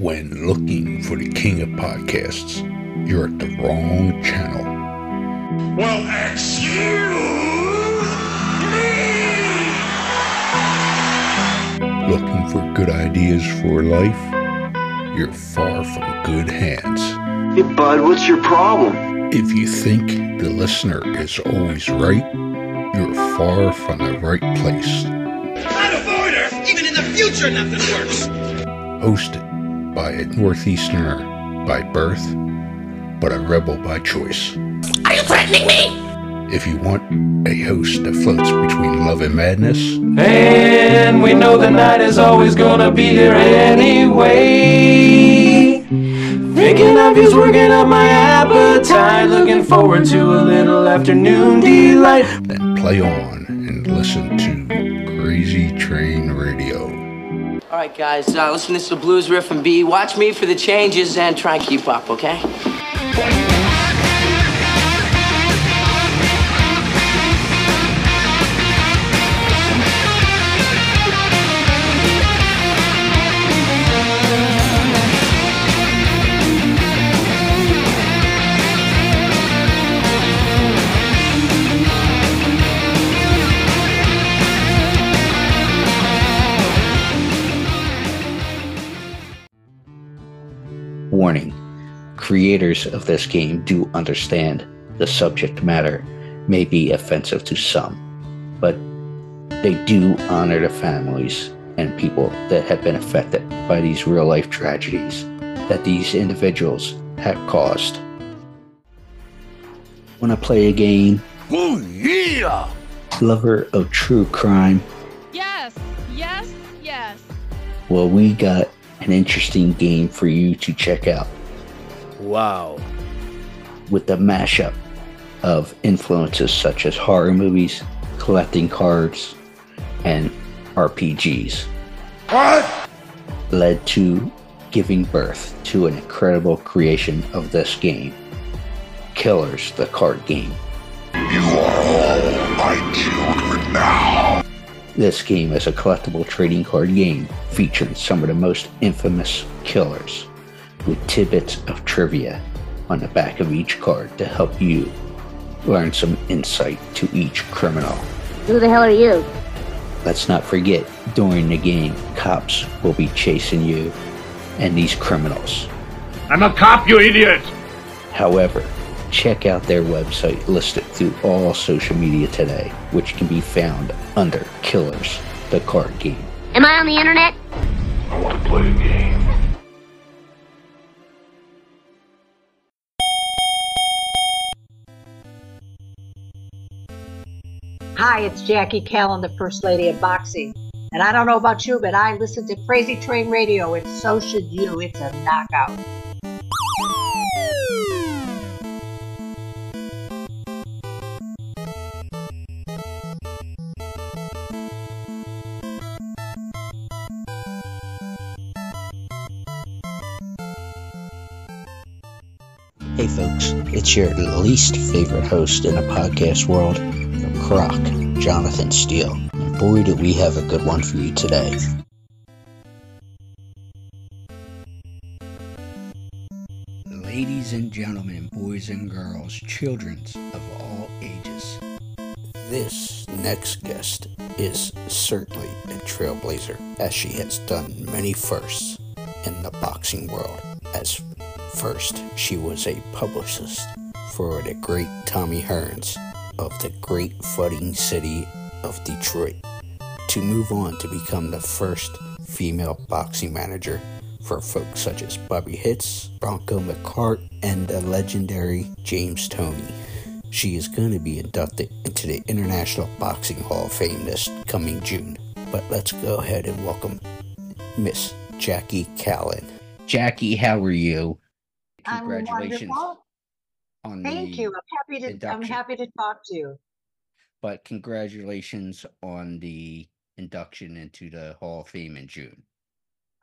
When looking for the king of podcasts, you're at the wrong channel. Well, excuse me! Looking for good ideas for life? You're far from good hands. Hey, bud, what's your problem? If you think the listener is always right, you're far from the right place. I'd avoid her! Even in the future, nothing works! Hosted by a Northeasterner by birth, but a rebel by choice. Are you threatening me? If you want a host that floats between love and madness, And we know the night is always gonna be here anyway. Thinking of you's working up my appetite. Looking forward to a little afternoon delight. then play on and listen to Crazy Train Radio. All right, guys, uh, listen, this is the blues riff and B. Watch me for the changes and try and keep up, okay? Creators of this game do understand the subject matter may be offensive to some, but they do honor the families and people that have been affected by these real life tragedies that these individuals have caused. Want to play a game? Oh, yeah! Lover of true crime? Yes, yes, yes. Well, we got an interesting game for you to check out. Wow. with the mashup of influences such as horror movies, collecting cards, and RPGs What? led to giving birth to an incredible creation of this game Killers, the card game. You are all my children now. This game is a collectible trading card game featuring some of the most infamous killers with tidbits of trivia on the back of each card to help you learn some insight to each criminal. Who the hell are you? Let's not forget, during the game, cops will be chasing you and these criminals. I'm a cop, you idiot! However, check out their website listed through all social media today, which can be found under Killers, the card game. Am I on the internet? I want to play a game. Hi, it's Jackie Kallen, the First Lady of Boxing. And I don't know about you, but I listen to Crazy Train Radio, and so should you. It's a knockout. Hey folks, it's your least favorite host in the podcast world, Croc, Jonathan Steele. And boy, do we have a good one for you today. Ladies and gentlemen, boys and girls, children of all ages, this next guest is certainly a trailblazer, as she has done many firsts in the boxing world. As first, she was a publicist for the great Tommy Hearns of the great flooding city of Detroit, to move on to become the first female boxing manager for folks such as Bobby Hitz, Bronco McKart, and the legendary James Toney. She is going to be inducted into the International Boxing Hall of Fame this coming June. But let's go ahead and welcome Miss Jackie Kallen. Jackie, how are you? I'm Congratulations wonderful. On Thank the you. I'm happy to. I'm happy to talk to you. but congratulations on the induction into the Hall of Fame in June.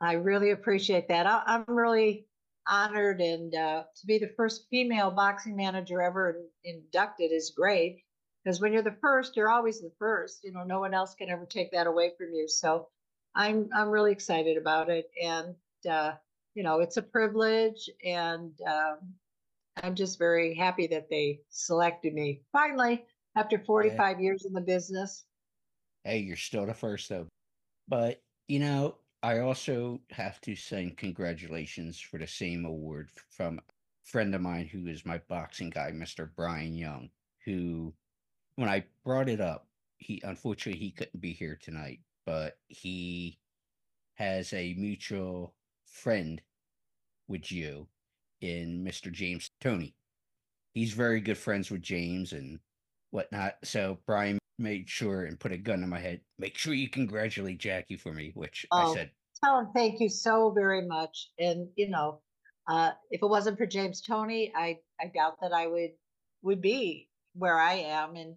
I really appreciate that. I, I'm really honored, and uh, to be the first female boxing manager ever in- inducted is great. Because when you're the first, you're always the first. You know, no one else can ever take that away from you. So, I'm I'm really excited about it, and uh, you know, it's a privilege, and um, I'm just very happy that they selected me. Finally, after 45 years in the business. Hey, you're still the first though. But you know, I also have to send congratulations for the same award from a friend of mine who is my boxing guy, Mr. Brian Young, who when I brought it up, he unfortunately he couldn't be here tonight, but he has a mutual friend with you in Mr. James Toney. He's very good friends with James and whatnot. So Brian made sure and put a gun in my head. Make sure you congratulate Jackie for me, which oh, I said. Tell him thank you so very much. And you know, uh, if it wasn't for James Toney, I I doubt that I would would be where I am. And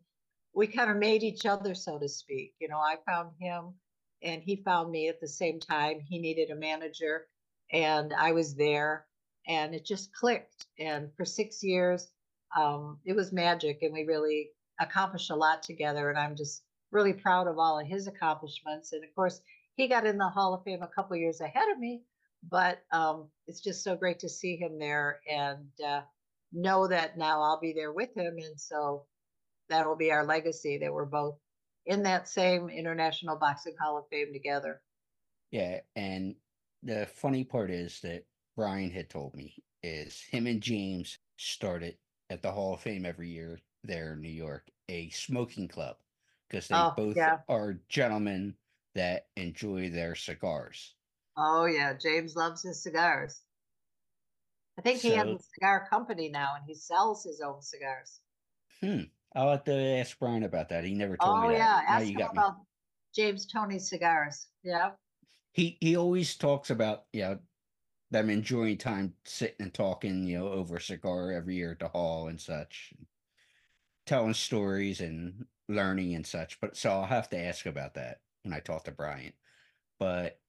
we kind of made each other, so to speak. You know, I found him and he found me at the same time. He needed a manager and I was there and it just clicked. And for six years, um, it was magic and we really accomplished a lot together. And I'm just really proud of all of his accomplishments. And of course, he got in the Hall of Fame a couple years ahead of me, but um, it's just so great to see him there and uh, know that now I'll be there with him. And so that'll be our legacy that we're both in that same International Boxing Hall of Fame together. Yeah, and the funny part is that Brian had told me is him and James started at the Hall of Fame every year there in New York a smoking club because they oh, both yeah. are gentlemen that enjoy their cigars. Oh yeah, James loves his cigars. I think so, he has a cigar company now and he sells his own cigars. Hmm. I'll have to ask Brian about that. He never told oh, me. Oh yeah, ask him about me. James Toney cigars. Yeah. He he always talks about you know them enjoying time sitting and talking you know over a cigar every year at the hall and such, telling stories and learning and such. But so I'll have to ask about that when I talk to Brian. But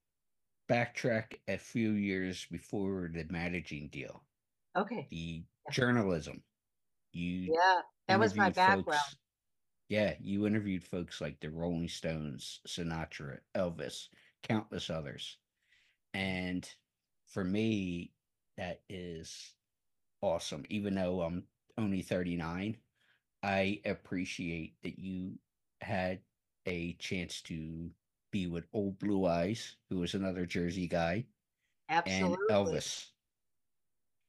backtrack a few years before the managing deal. Okay. The journalism. You yeah that was my background. Folks, yeah, you interviewed folks like the Rolling Stones, Sinatra, Elvis, countless others. And for me, that is awesome. Even though I'm only 39, I appreciate that you had a chance to be with Old Blue Eyes, who was another Jersey guy, Absolutely. and Elvis.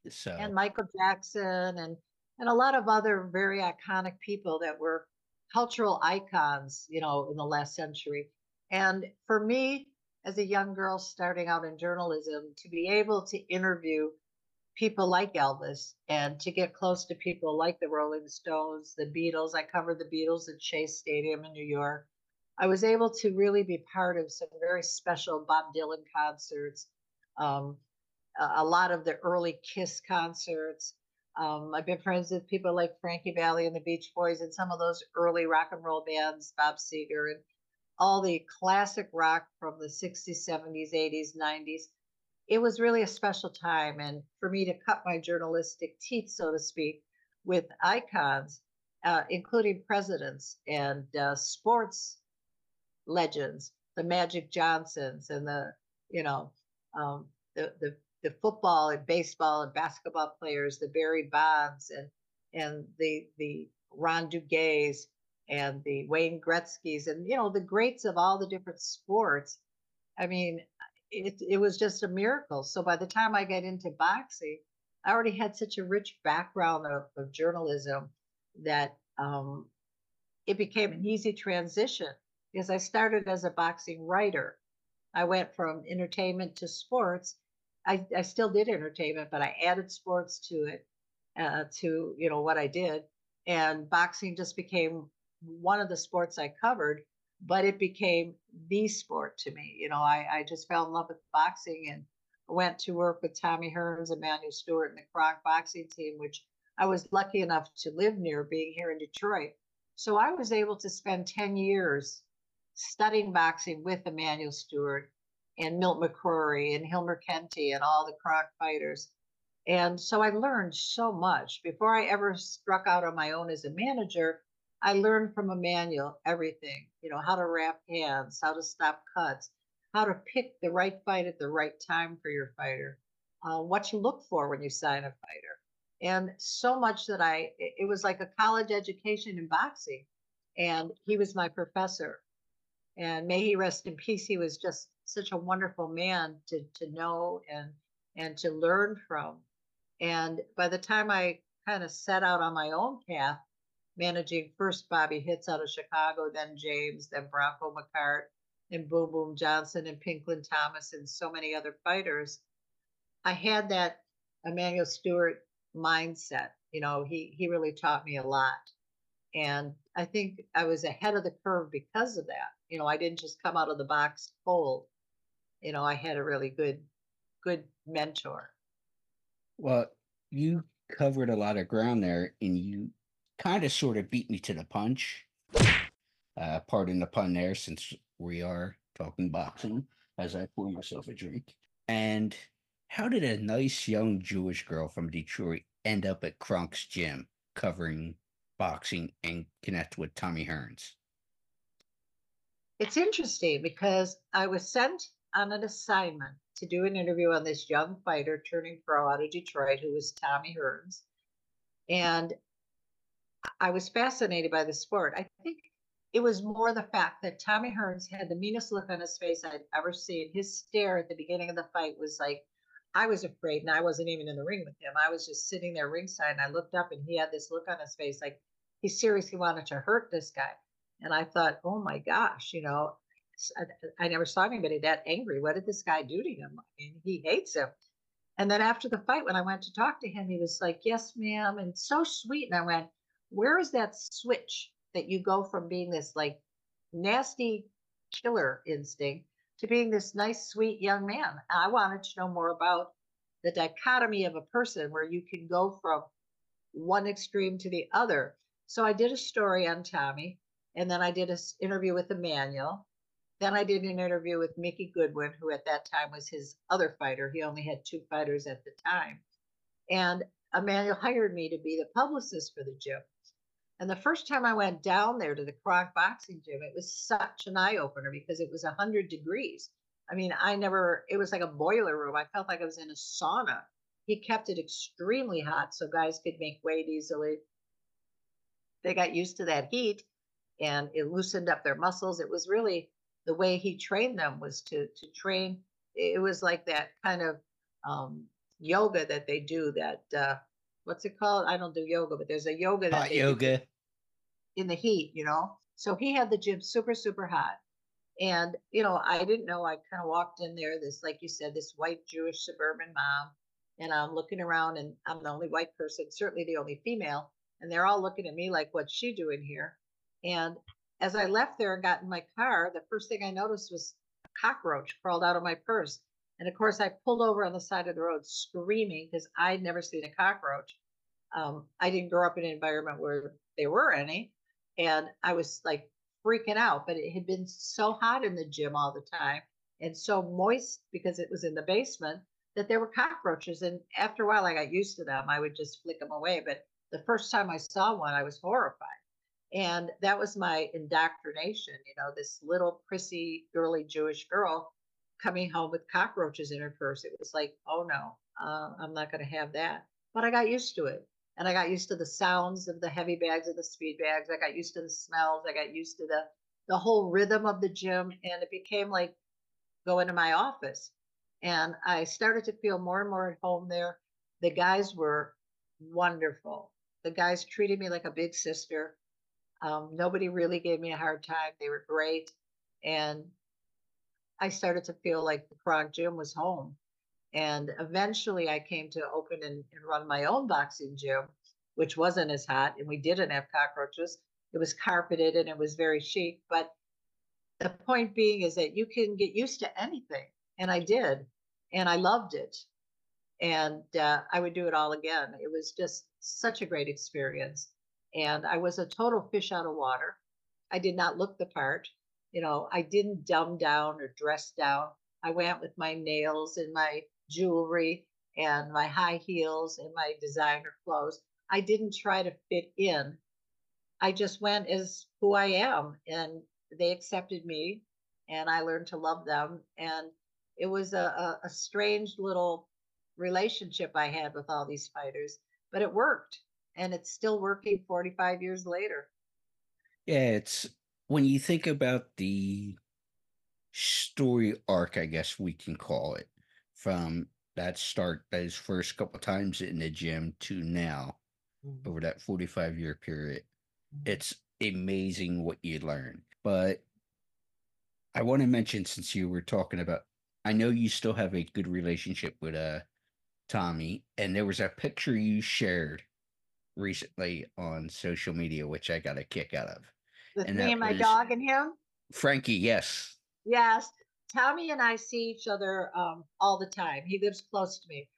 So and Michael Jackson and and a lot of other very iconic people that were cultural icons, you know, in the last century. And for me, as a young girl starting out in journalism, to be able to interview people like Elvis and to get close to people like the Rolling Stones, the Beatles. I covered the Beatles at Shea Stadium in New York. I was able to really be part of some very special Bob Dylan concerts, um, a lot of the early Kiss concerts. Um, I've been friends with people like Frankie Valli and the Beach Boys and some of those early rock and roll bands, Bob Seger, and all the classic rock from the 60s, 70s, 80s, 90s. It was really a special time. And for me to cut my journalistic teeth, so to speak, with icons, uh, including presidents and uh, sports legends, the Magic Johnsons and the, you know, um, the, the the football and baseball and basketball players, the Barry Bonds and and the the Ron Duguays and the Wayne Gretzky's and you know the greats of all the different sports. I mean, it it was just a miracle. So by the time I got into boxing, I already had such a rich background of, of journalism that um, it became an easy transition because I started as a boxing writer. I went from entertainment to sports I, I still did entertainment, but I added sports to it, uh, to you know what I did, and boxing just became one of the sports I covered. But it became the sport to me. You know, I, I just fell in love with boxing and went to work with Tommy Hearns, Emanuel Steward and the Kronk boxing team, which I was lucky enough to live near, being here in Detroit. So I was able to spend 10 years studying boxing with Emanuel Steward and Milt McCrory and Hilmer Kenty and all the Kronk fighters. And so I learned so much. Before I ever struck out on my own as a manager, I learned from Emanuel everything, you know, how to wrap hands, how to stop cuts, how to pick the right fight at the right time for your fighter. uh, what you look for when you sign a fighter. And so much that I, it was like a college education in boxing. And he was my professor. And may he rest in peace. He was just such a wonderful man to, to know and, and to learn from. And by the time I kind of set out on my own path, managing first Bobby Hitz out of Chicago, then James, then Bronco McKart, and Boom Boom Johnson and Pinklon Thomas and so many other fighters, I had that Emanuel Steward mindset. You know, he he really taught me a lot. And I think I was ahead of the curve because of that. You know, I didn't just come out of the box cold. You know, I had a really good good mentor. Well, you covered a lot of ground there and you kind of sort of beat me to the punch. Uh, pardon the pun there, since we are talking boxing as I pour myself a drink. And how did a nice young Jewish girl from Detroit end up at Kronk's gym covering boxing and connect with Tommy Hearns? It's interesting because I was sent on an assignment to do an interview on this young fighter turning pro out of Detroit who was Tommy Hearns. And I was fascinated by the sport. I think it was more the fact that Tommy Hearns had the meanest look on his face I'd ever seen. His stare at the beginning of the fight was like, I was afraid, and I wasn't even in the ring with him. I was just sitting there ringside, and I looked up, and he had this look on his face like he seriously wanted to hurt this guy. And I thought, oh my gosh, you know, I, I never saw anybody that angry. What did this guy do to him? I mean, he hates him. And then after the fight, when I went to talk to him, he was like, yes, ma'am, and so sweet. And I went, where is that switch that you go from being this like nasty killer instinct to being this nice, sweet young man. I wanted to know more about the dichotomy of a person where you can go from one extreme to the other. So I did a story on Tommy, and then I did an interview with Emanuel. Then I did an interview with Mickey Goodwin, who at that time was his other fighter. He only had two fighters at the time. And Emanuel hired me to be the publicist for the gym. And the first time I went down there to the Kronk boxing gym, it was such an eye opener because it was 100 degrees. I mean, I never, it was like a boiler room. I felt like I was in a sauna. He kept it extremely hot so guys could make weight easily. They got used to that heat and it loosened up their muscles. It was really the way he trained them was to, to train. It was like that kind of um, yoga that they do that, uh, what's it called? I don't do yoga, but there's a yoga that Hot yoga. Do in the heat, you know. So he had the gym super, super hot. And, you know, I didn't know. I kind of walked in there, this, like you said, this white Jewish suburban mom. And I'm looking around and I'm the only white person, certainly the only female. And they're all looking at me like, what's she doing here? And as I left there and got in my car, the first thing I noticed was a cockroach crawled out of my purse. And of course, I pulled over on the side of the road screaming because I'd never seen a cockroach. Um, I didn't grow up in an environment where there were any and I was like freaking out. But it had been so hot in the gym all the time and so moist because it was in the basement that there were cockroaches. And after a while, I got used to them. I would just flick them away. But the first time I saw one, I was horrified. And that was my indoctrination, you know, this little prissy, girly Jewish girl coming home with cockroaches in her purse. It was like, oh no, uh, I'm not going to have that. But I got used to it and I got used to the sounds of the heavy bags of the speed bags. I got used to the smells. I got used to the the whole rhythm of the gym, and it became like going to my office. And I started to feel more and more at home there. The guys were wonderful. The guys treated me like a big sister. Um, nobody really gave me a hard time. They were great, and I started to feel like the Kronk Gym was home. And eventually I came to open and, and, run my own boxing gym, which wasn't as hot. And we didn't have cockroaches. It was carpeted and it was very chic. But the point being is that you can get used to anything. And I did. And I loved it. And uh, I would do it all again. It was just such a great experience. And I was a total fish out of water. I did not look the part. You know, I didn't dumb down or dress down. I went with my nails and my jewelry and my high heels and my designer clothes. I didn't try to fit in. I just went as who I am, and they accepted me, and I learned to love them. And it was a, a, a strange little relationship I had with all these fighters, but it worked and it's still working 45 years later. Yeah, it's when you think about the story arc, I guess we can call it, from that start, those first couple of times in the gym to now, mm-hmm. over that 45 year period. Mm-hmm. It's amazing what you learn. But I want to mention since you were talking about I know you still have a good relationship with uh Tommy, and there was a picture you shared recently on social media, which I got a kick out of. With and me and my dog and him? Frankie, yes. Yes. Tommy and I see each other um, all the time. He lives close to me.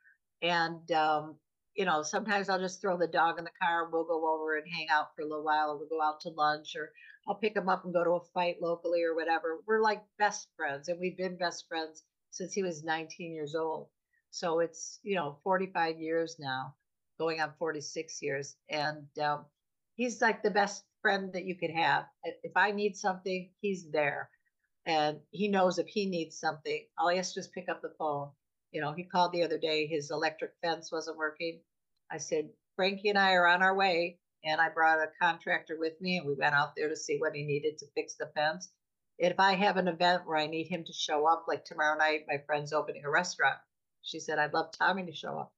And, um, you know, sometimes I'll just throw the dog in the car and we'll go over and hang out for a little while, or we'll go out to lunch, or I'll pick him up and go to a fight locally or whatever. We're like best friends, and we've been best friends since he was 19 years old. So it's, you know, 45 years now, going on 46 years. And um, he's like the best friend that you could have. If I need something, he's there. And he knows if he needs something, all he has to just pick up the phone. You know, he called the other day, his electric fence wasn't working. I said, Frankie and I are on our way. And I brought a contractor with me and we went out there to see what he needed to fix the fence. If I have an event where I need him to show up, like tomorrow night, my friend's opening a restaurant. She said, I'd love Tommy to show up.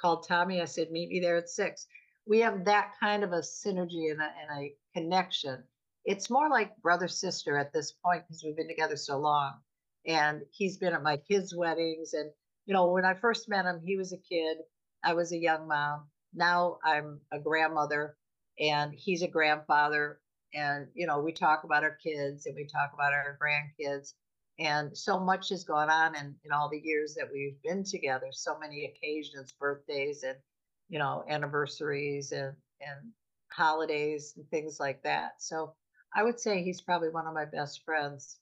Called Tommy. I said, meet me there at six. We have that kind of a synergy and a, and a connection. It's more like brother sister at this point because we've been together so long. And he's been at my kids' weddings. And, you know, when I first met him, he was a kid. I was a young mom. Now I'm a grandmother and he's a grandfather and you know we talk about our kids and we talk about our grandkids and so much has gone on in, in all the years that we've been together so many occasions birthdays and you know anniversaries and and holidays and things like that so i would say he's probably one of my best friends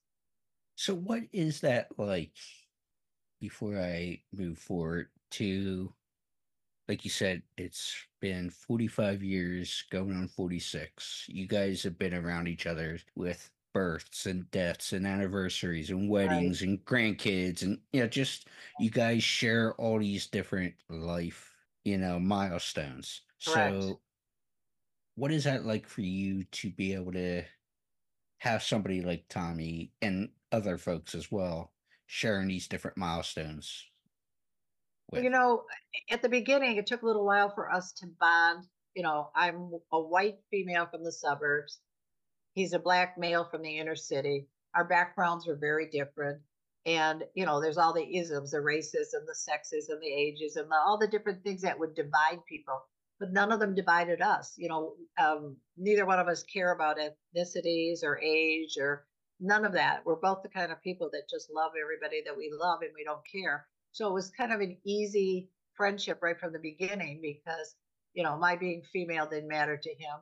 so what is that like before i move forward to like you said, it's been 45 years going on 46. You guys have been around each other with births and deaths and anniversaries and weddings right. and grandkids and you know just you guys share all these different life you know milestones Correct. so what is that like for you to be able to have somebody like tommy and other folks as well sharing these different milestones with? You know, at the beginning, it took a little while for us to bond. You know, I'm a white female from the suburbs. He's a black male from the inner city. Our backgrounds were very different. And, you know, there's all the isms, the racism, the sexism, the ages, and the, all the different things that would divide people. But none of them divided us. You know, um, neither one of us care about ethnicities or age or none of that. We're both the kind of people that just love everybody that we love and we don't care. So it was kind of an easy friendship right from the beginning because, you know, my being female didn't matter to him.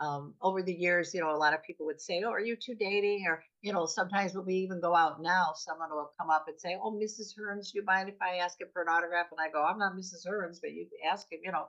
Um, over the years, you know, a lot of people would say, Oh, are you two dating? Or, you know, sometimes when we even go out now, someone will come up and say, Oh, Mrs. Hearns, do you mind if I ask him for an autograph? And I go, I'm not Mrs. Hearns, but you ask him, you know.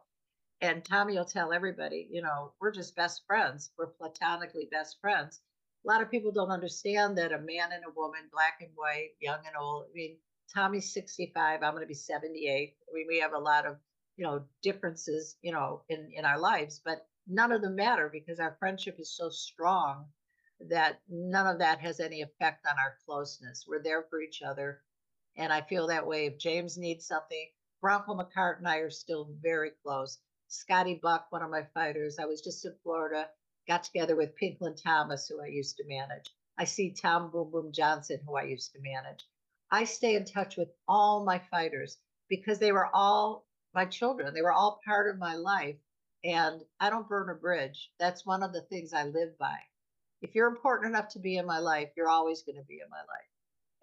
And Tommy will tell everybody, you know, we're just best friends. We're platonically best friends. A lot of people don't understand that a man and a woman, black and white, young and old, I mean, Tommy's 65. I'm going to be 78. We, we have a lot of, you know, differences, you know, in, in our lives, but none of them matter because our friendship is so strong that none of that has any effect on our closeness. We're there for each other. And I feel that way. If James needs something, Bronco McKart and I are still very close. Scotty Buck, one of my fighters, I was just in Florida, got together with Pinklon Thomas, who I used to manage. I see Tom Boom Boom Johnson, who I used to manage. I stay in touch with all my fighters because they were all my children. They were all part of my life. And I don't burn a bridge. That's one of the things I live by. If you're important enough to be in my life, you're always going to be in my life.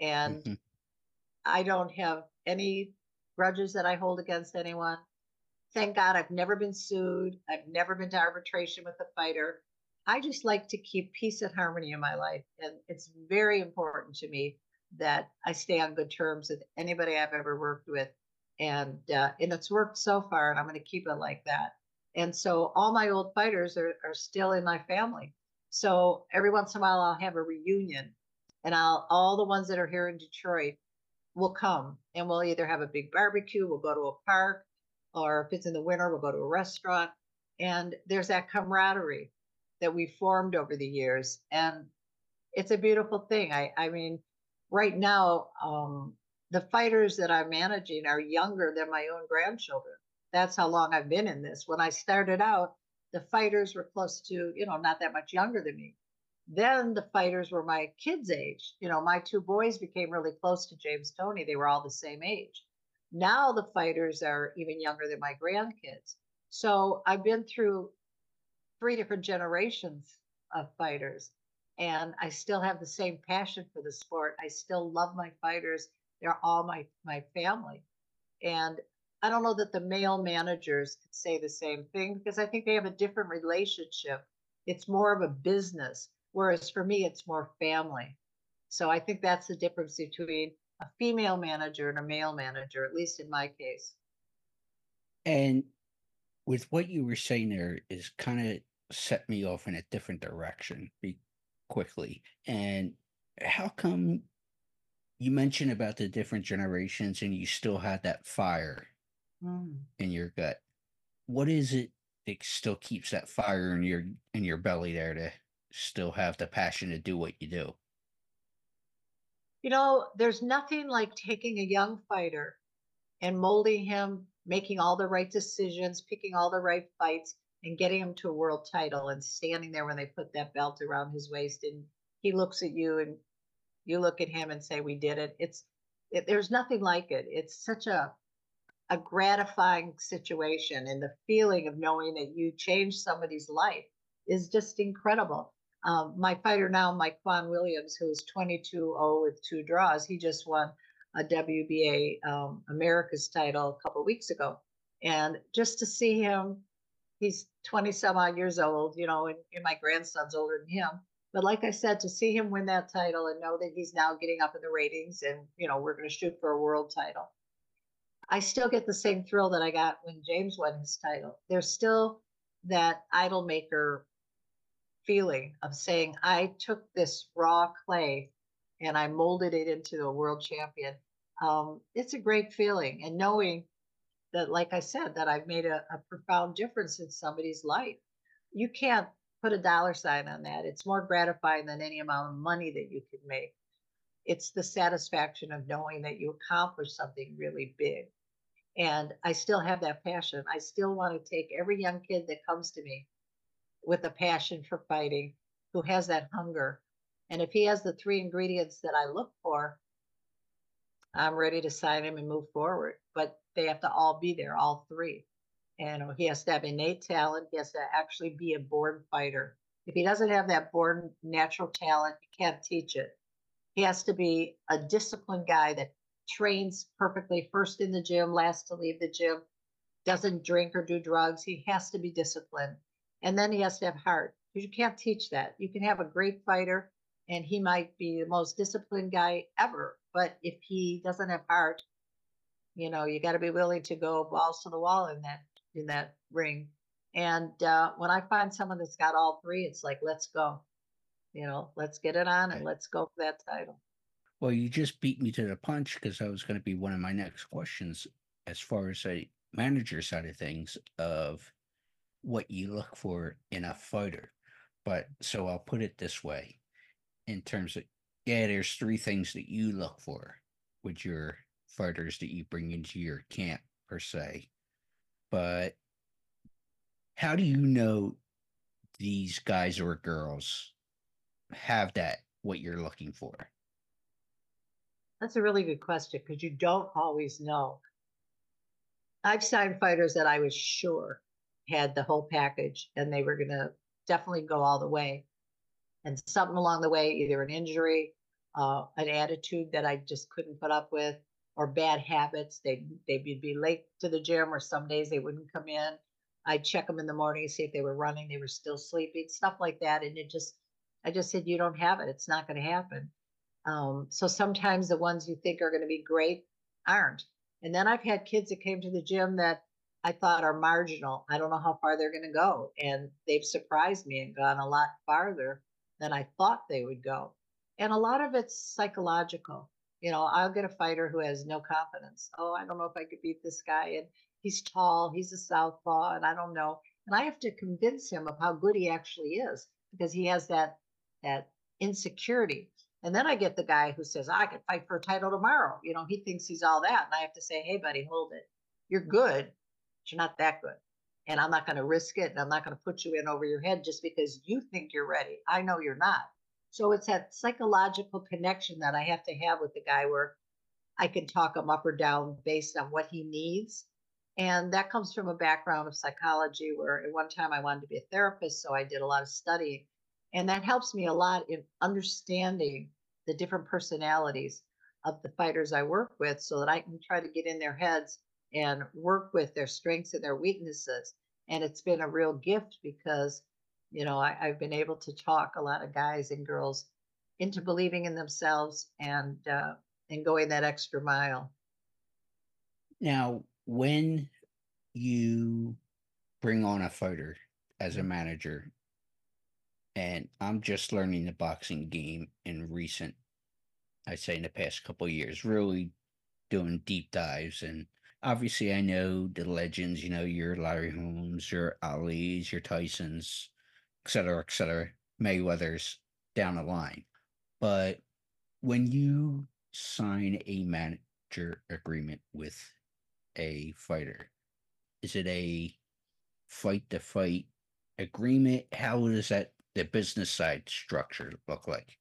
And mm-hmm. I don't have any grudges that I hold against anyone. Thank God I've never been sued. I've never been to arbitration with a fighter. I just like to keep peace and harmony in my life. And it's very important to me that I stay on good terms with anybody I've ever worked with. And uh, and it's worked so far, and I'm going to keep it like that. And so all my old fighters are, are still in my family. So every once in a while I'll have a reunion, and I'll all the ones that are here in Detroit, will come and we'll either have a big barbecue, we'll go to a park, or if it's in the winter, we'll go to a restaurant. And there's that camaraderie that we formed over the years. And it's a beautiful thing. I, I mean, right now, um, the fighters that I'm managing are younger than my own grandchildren. That's how long I've been in this. When I started out, the fighters were close to, you know, not that much younger than me. Then the fighters were my kids' age. You know, my two boys became really close to James Toney. They were all the same age. Now the fighters are even younger than my grandkids. So I've been through three different generations of fighters and I still have the same passion for the sport. I still love my fighters. They're all my my family. And I don't know that the male managers could say the same thing because I think they have a different relationship. It's more of a business, whereas for me, it's more family. So I think that's the difference between a female manager and a male manager, at least in my case. And with what you were saying there is kind of set me off in a different direction be quickly. And how come you mentioned about the different generations and you still had that fire mm. in your gut? What is it that still keeps that fire in your in your belly there to still have the passion to do what you do? You know, there's nothing like taking a young fighter and molding him, making all the right decisions, picking all the right fights, and getting him to a world title and standing there when they put that belt around his waist and he looks at you and you look at him and say we did it. It's it, there's nothing like it. It's such a a gratifying situation and the feeling of knowing that you changed somebody's life is just incredible um, my fighter now mike Quan williams who's 22-0 with two draws he just won a wba um, america's title a couple weeks ago and just to see him he's 20 some odd years old, you know, and, and, my grandson's older than him. But like I said, to see him win that title and know that he's now getting up in the ratings and, you know, we're going to shoot for a world title. I still get the same thrill that I got when James won his title. There's still that idol maker feeling of saying, I took this raw clay and I molded it into a world champion. Um, it's a great feeling. And knowing that, like I said, that I've made a, a profound difference in somebody's life. You can't put a dollar sign on that. It's more gratifying than any amount of money that you could make. It's the satisfaction of knowing that you accomplished something really big. And I still have that passion. I still want to take every young kid that comes to me with a passion for fighting, who has that hunger. And if he has the three ingredients that I look for, I'm ready to sign him and move forward. But they have to all be there, all three. And he has to have innate talent. He has to actually be a born fighter. If he doesn't have that born natural talent, you can't teach it. He has to be a disciplined guy that trains perfectly, first in the gym, last to leave the gym, doesn't drink or do drugs. He has to be disciplined. And then he has to have heart because you can't teach that. You can have a great fighter and he might be the most disciplined guy ever. But if he doesn't have heart, you know, you got to be willing to go balls to the wall in that in that ring. And uh, when I find someone that's got all three, it's like, let's go. You know, let's get it on and let's go for that title. Well, you just beat me to the punch because that was going to be one of my next questions as far as a manager side of things of what you look for in a fighter. But so I'll put it this way in terms of, yeah, there's three things that you look for with your fighters that you bring into your camp per se. But how do you know these guys or girls have that what you're looking for? That's a really good question because you don't always know. I've signed fighters that I was sure had the whole package and they were going to definitely go all the way. And something along the way, either an injury, uh, an attitude that I just couldn't put up with, or bad habits. They they'd be late to the gym, or some days they wouldn't come in. I'd check them in the morning, see if they were running, they were still sleeping, stuff like that. And it just, I just said, you don't have it. It's not going to happen. Um, so sometimes the ones you think are going to be great aren't. And then I've had kids that came to the gym that I thought are marginal. I don't know how far they're going to go. And they've surprised me and gone a lot farther than I thought they would go. And a lot of it's psychological You know, I'll get a fighter who has no confidence. Oh, I don't know if I could beat this guy. And he's tall, he's a southpaw, and I don't know. And I have to convince him of how good he actually is because he has that that insecurity. And then I get the guy who says, I could fight for a title tomorrow. You know, he thinks he's all that. And I have to say, hey, buddy, hold it. You're good, you're not that good. And I'm not going to risk it. And I'm not going to put you in over your head just because you think you're ready. I know you're not. So it's that psychological connection that I have to have with the guy where I can talk him up or down based on what he needs. And that comes from a background of psychology where at one time I wanted to be a therapist. So I did a lot of studying. And that helps me a lot in understanding the different personalities of the fighters I work with so that I can try to get in their heads and work with their strengths and their weaknesses. And it's been a real gift because, you know, I, have been able to talk a lot of guys and girls into believing in themselves and uh, and going that extra mile. Now, when you bring on a fighter as a manager, and I'm just learning the boxing game in recent, I'd say in the past couple years, really doing deep dives. And obviously, I know the legends, you know, your Larry Holmes, your Ali's, your Tyson's, et cetera, et cetera, Mayweather's down the line. But when you sign a manager agreement with a fighter, is it a fight to fight agreement? How does that the business side structure look like?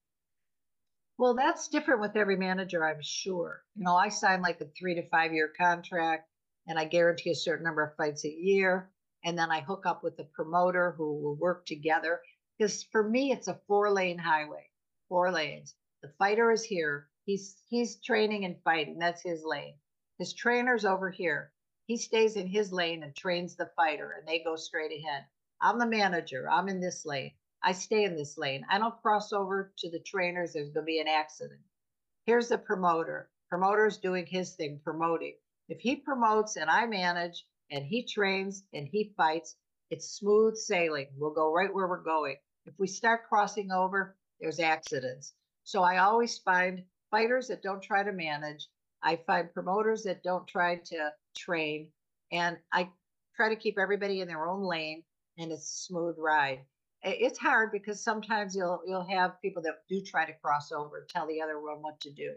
Well, that's different with every manager, I'm sure. You know, I sign like a three to five year contract and I guarantee a certain number of fights a year. And then I hook up with the promoter who will work together. Because for me, it's a four lane highway, four lanes. The fighter is here. He's he's training and fighting. That's his lane. His trainer's over here. He stays in his lane and trains the fighter, and they go straight ahead. I'm the manager. I'm in this lane. I stay in this lane. I don't cross over to the trainers. There's going to be an accident. Here's the promoter. Promoter's doing his thing, promoting. If he promotes and I manage and he trains and he fights, it's smooth sailing. We'll go right where we're going. If we start crossing over, there's accidents. So I always find fighters that don't try to manage. I find promoters that don't try to train. And I try to keep everybody in their own lane and it's a smooth ride it's hard because sometimes you'll you'll have people that do try to cross over tell the other one what to do.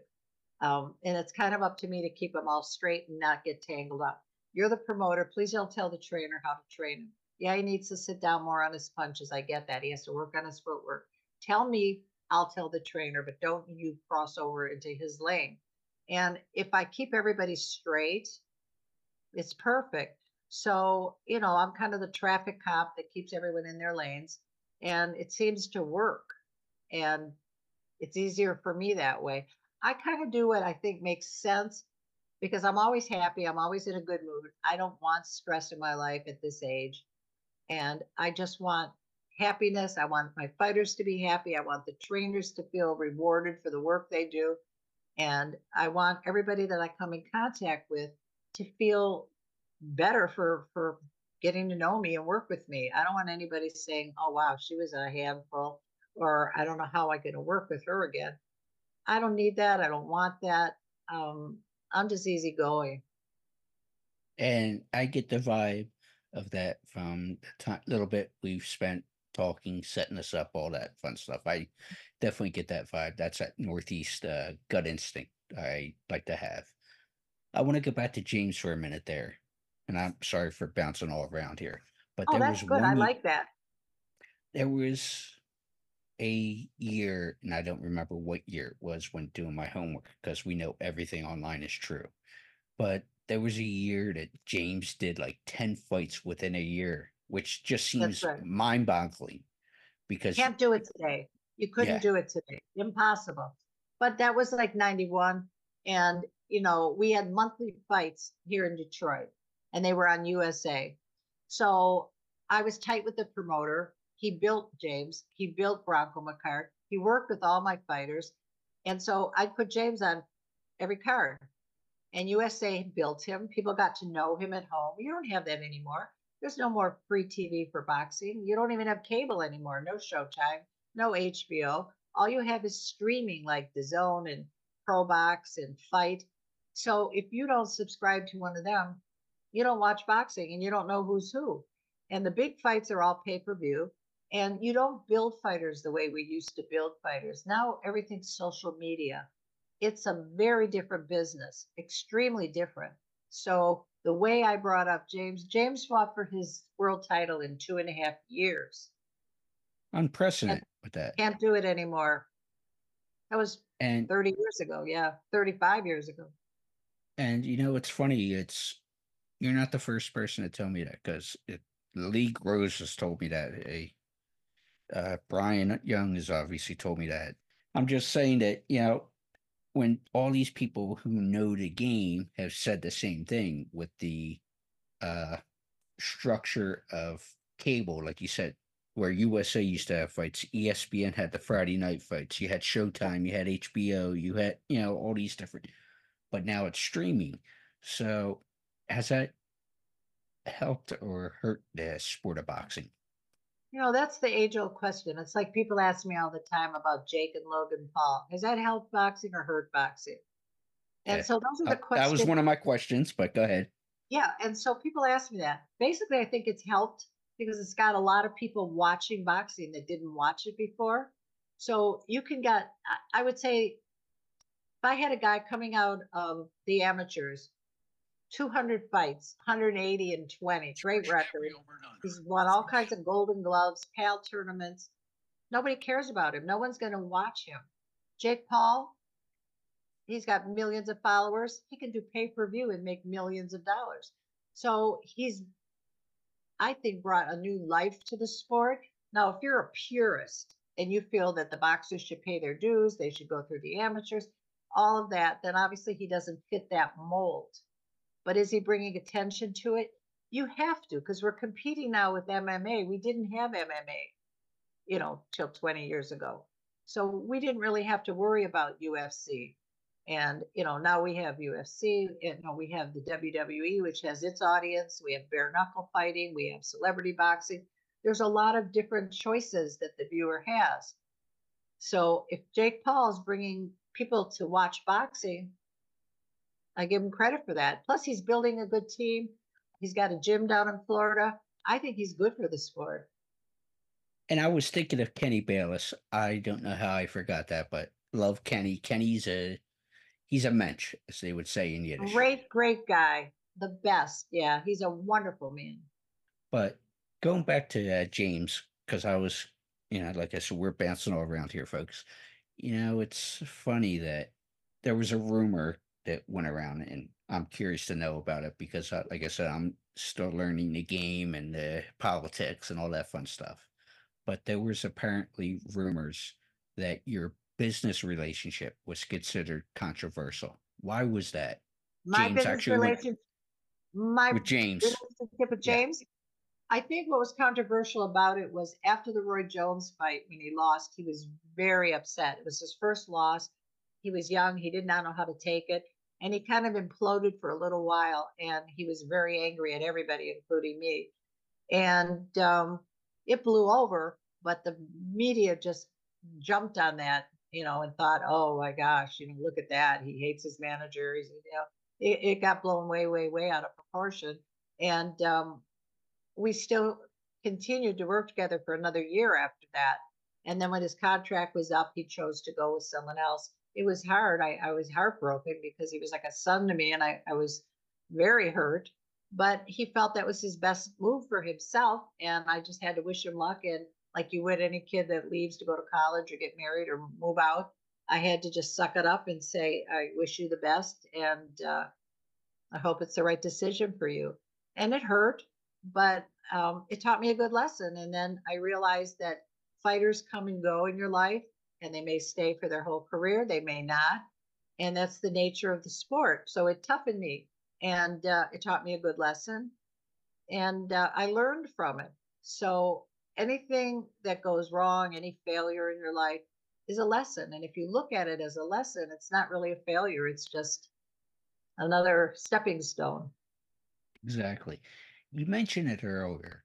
Um, and it's kind of up to me to keep them all straight and not get tangled up. You're the promoter. Please don't tell the trainer how to train him. Yeah he needs to sit down more on his punches. I get that. He has to work on his footwork. Tell me i'll tell the trainer but don't you cross over into his lane. And if i keep everybody straight it's perfect. So you know i'm kind of the traffic cop that keeps everyone in their lanes and it seems to work and it's easier for me that way. I kind of do what i think makes sense because i'm always happy i'm always in a good mood i don't want stress in my life at this age and i just want happiness i want my fighters to be happy i want the trainers to feel rewarded for the work they do and i want everybody that i come in contact with to feel better for for getting to know me and work with me. I don't want anybody saying, oh, wow, she was a handful, or I don't know how I'm going to work with her again. I don't need that. I don't want that. Um, I'm just easygoing. And I get the vibe of that from the time, little bit we've spent talking, setting us up, all that fun stuff. I definitely get that vibe. That's that Northeast uh, gut instinct I like to have. I want to go back to James for a minute there and I'm sorry for bouncing all around here, but oh, there was good. one. I like that. There was a year, and I don't remember what year it was when doing my homework because we know everything online is true. But there was a year that James did like 10 fights within a year, which just seems right. mind boggling because you can't do it today. You couldn't yeah. do it today. Impossible. But that was like 91. And, you know, we had monthly fights here in Detroit and they were on USA. So I was tight with the promoter. He built James, he built Bronco McKart, he worked with all my fighters. And so I'd put James on every card. And USA built him. People got to know him at home. You don't have that anymore. There's no more free TV for boxing. You don't even have cable anymore. No Showtime, no HBO. All you have is streaming like DAZN and Pro Box and Fight. So if you don't subscribe to one of them, you don't watch boxing and you don't know who's who. And the big fights are all pay per view. And you don't build fighters the way we used to build fighters. Now everything's social media. It's a very different business, extremely different. So the way I brought up James, James fought for his world title in two and a half years. Unprecedented with that. Can't do it anymore. That was and 30 years ago. Yeah, 35 years ago. And you know, it's funny. It's you're not the first person to tell me that because Lee Rose has told me that. A uh, Brian Young has obviously told me that. I'm just saying that you know when all these people who know the game have said the same thing with the uh, structure of cable, like you said, where USA used to have fights, ESPN had the Friday night fights, you had Showtime, you had HBO, you had, you know, all these different, but now it's streaming. So has that helped or hurt the sport of boxing? You know, that's the age old question. It's like people ask me all the time about Jake and Logan Paul. Has that helped boxing or hurt boxing? And yeah. so those are the uh, questions. That was one of my questions, but go ahead. Yeah. And so people ask me that. Basically, I think it's helped because it's got a lot of people watching boxing that didn't watch it before. So you can get, I would say, if I had a guy coming out of the amateurs 200 fights, 180 and 20. Great record. He's won all kinds of golden gloves, PAL tournaments. Nobody cares about him. No one's going to watch him. Jake Paul, he's got millions of followers. He can do pay per view and make millions of dollars. So he's, I think, brought a new life to the sport. Now, if you're a purist and you feel that the boxers should pay their dues, they should go through the amateurs, all of that, then obviously he doesn't fit that mold. But is he bringing attention to it? You have to, because we're competing now with MMA. We didn't have MMA, you know, till 20 years ago. So we didn't really have to worry about UFC. And, you know, now we have UFC, you know, we have the WWE, which has its audience. We have bare knuckle fighting. We have celebrity boxing. There's a lot of different choices that the viewer has. So if Jake Paul is bringing people to watch boxing, I give him credit for that. Plus, he's building a good team. He's got a gym down in Florida. I think he's good for the sport. And I was thinking of Kenny Bayless. I don't know how I forgot that, but love Kenny. Kenny's a he's a mensch, as they would say in Yiddish. Great, great guy. The best. Yeah, he's a wonderful man. But going back to uh, James, because I was, you know, like I said, we're bouncing all around here, folks. You know, it's funny that there was a rumor that went around, and I'm curious to know about it because, I, like I said, I'm still learning the game and the politics and all that fun stuff. But there was apparently rumors that your business relationship was considered controversial. Why was that? My James business relationship, my with James relationship with James. Yeah. I think what was controversial about it was after the Roy Jones fight when he lost, he was very upset. It was his first loss. He was young. He did not know how to take it and he kind of imploded for a little while and he was very angry at everybody including me. And um, it blew over but the media just jumped on that you know and thought oh my gosh you know look at that. He hates his manager. He's, you know it, it got blown way way way out of proportion. And um, we still continued to work together for another year after that. And then when his contract was up he chose to go with someone else it was hard. I, I was heartbroken because he was like a son to me and I, I was very hurt. But he felt that was his best move for himself. And I just had to wish him luck. And like you would any kid that leaves to go to college or get married or move out, I had to just suck it up and say, I wish you the best. And uh, I hope it's the right decision for you. And it hurt, but um, it taught me a good lesson. And then I realized that fighters come and go in your life and they may stay for their whole career, they may not. And that's the nature of the sport. So it toughened me and uh, it taught me a good lesson. And uh, I learned from it. So anything that goes wrong, any failure in your life is a lesson. And if you look at it as a lesson, it's not really a failure, it's just another stepping stone. Exactly. You mentioned it earlier,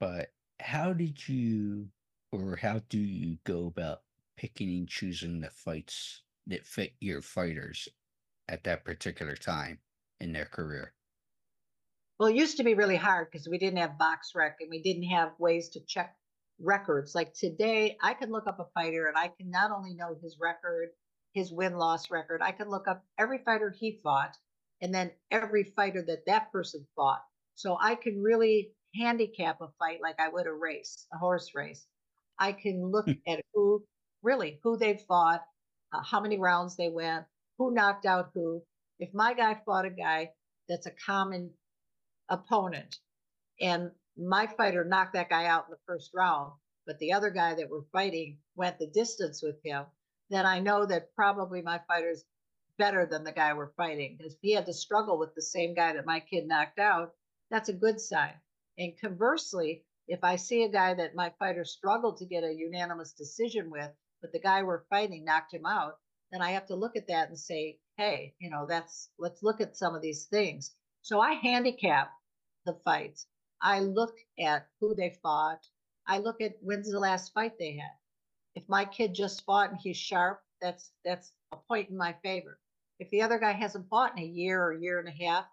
but how did you or how do you go about picking and choosing the fights that fit your fighters at that particular time in their career? Well, it used to be really hard because we didn't have BoxRec and we didn't have ways to check records. Like today, I can look up a fighter and I can not only know his record, his win loss record, I can look up every fighter he fought and then every fighter that that person fought. So I can really handicap a fight like I would a race, a horse race. I can look hmm. at who really who they fought, uh, how many rounds they went, who knocked out who. If my guy fought a guy that's a common opponent and my fighter knocked that guy out in the first round, but the other guy that we're fighting went the distance with him, then I know that probably my fighter's better than the guy we're fighting. Because if he had to struggle with the same guy that my kid knocked out, that's a good sign. And conversely, if I see a guy that my fighter struggled to get a unanimous decision with, but the guy we're fighting knocked him out, then I have to look at that and say, hey, you know, that's let's look at some of these things. So I handicap the fights. I look at who they fought. I look at when's the last fight they had. If my kid just fought and he's sharp, that's that's a point in my favor. If the other guy hasn't fought in a year or year and a half,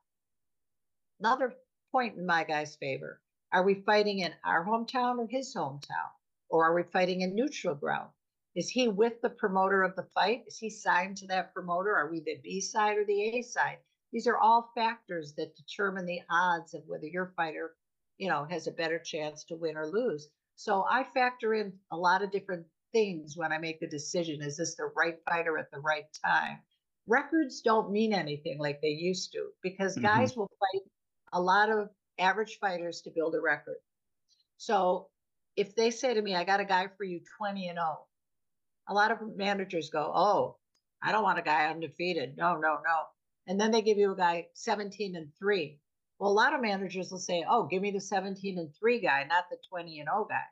another point in my guy's favor. Are we fighting in our hometown or his hometown? Or are we fighting in neutral ground? Is he with the promoter of the fight? Is he signed to that promoter? Are we the B side or the A side? These are all factors that determine the odds of whether your fighter, you know, has a better chance to win or lose. So I factor in a lot of different things when I make the decision. Is this the right fighter at the right time? Records don't mean anything like they used to because mm-hmm. guys will fight a lot of average fighters to build a record. So if they say to me, I got a guy for you 20 and 0, a lot of managers go, Oh, I don't want a guy undefeated. No, no, no. And then they give you a guy 17 and 3. Well, a lot of managers will say, Oh, give me the 17 and 3 guy, not the 20 and 0 guy.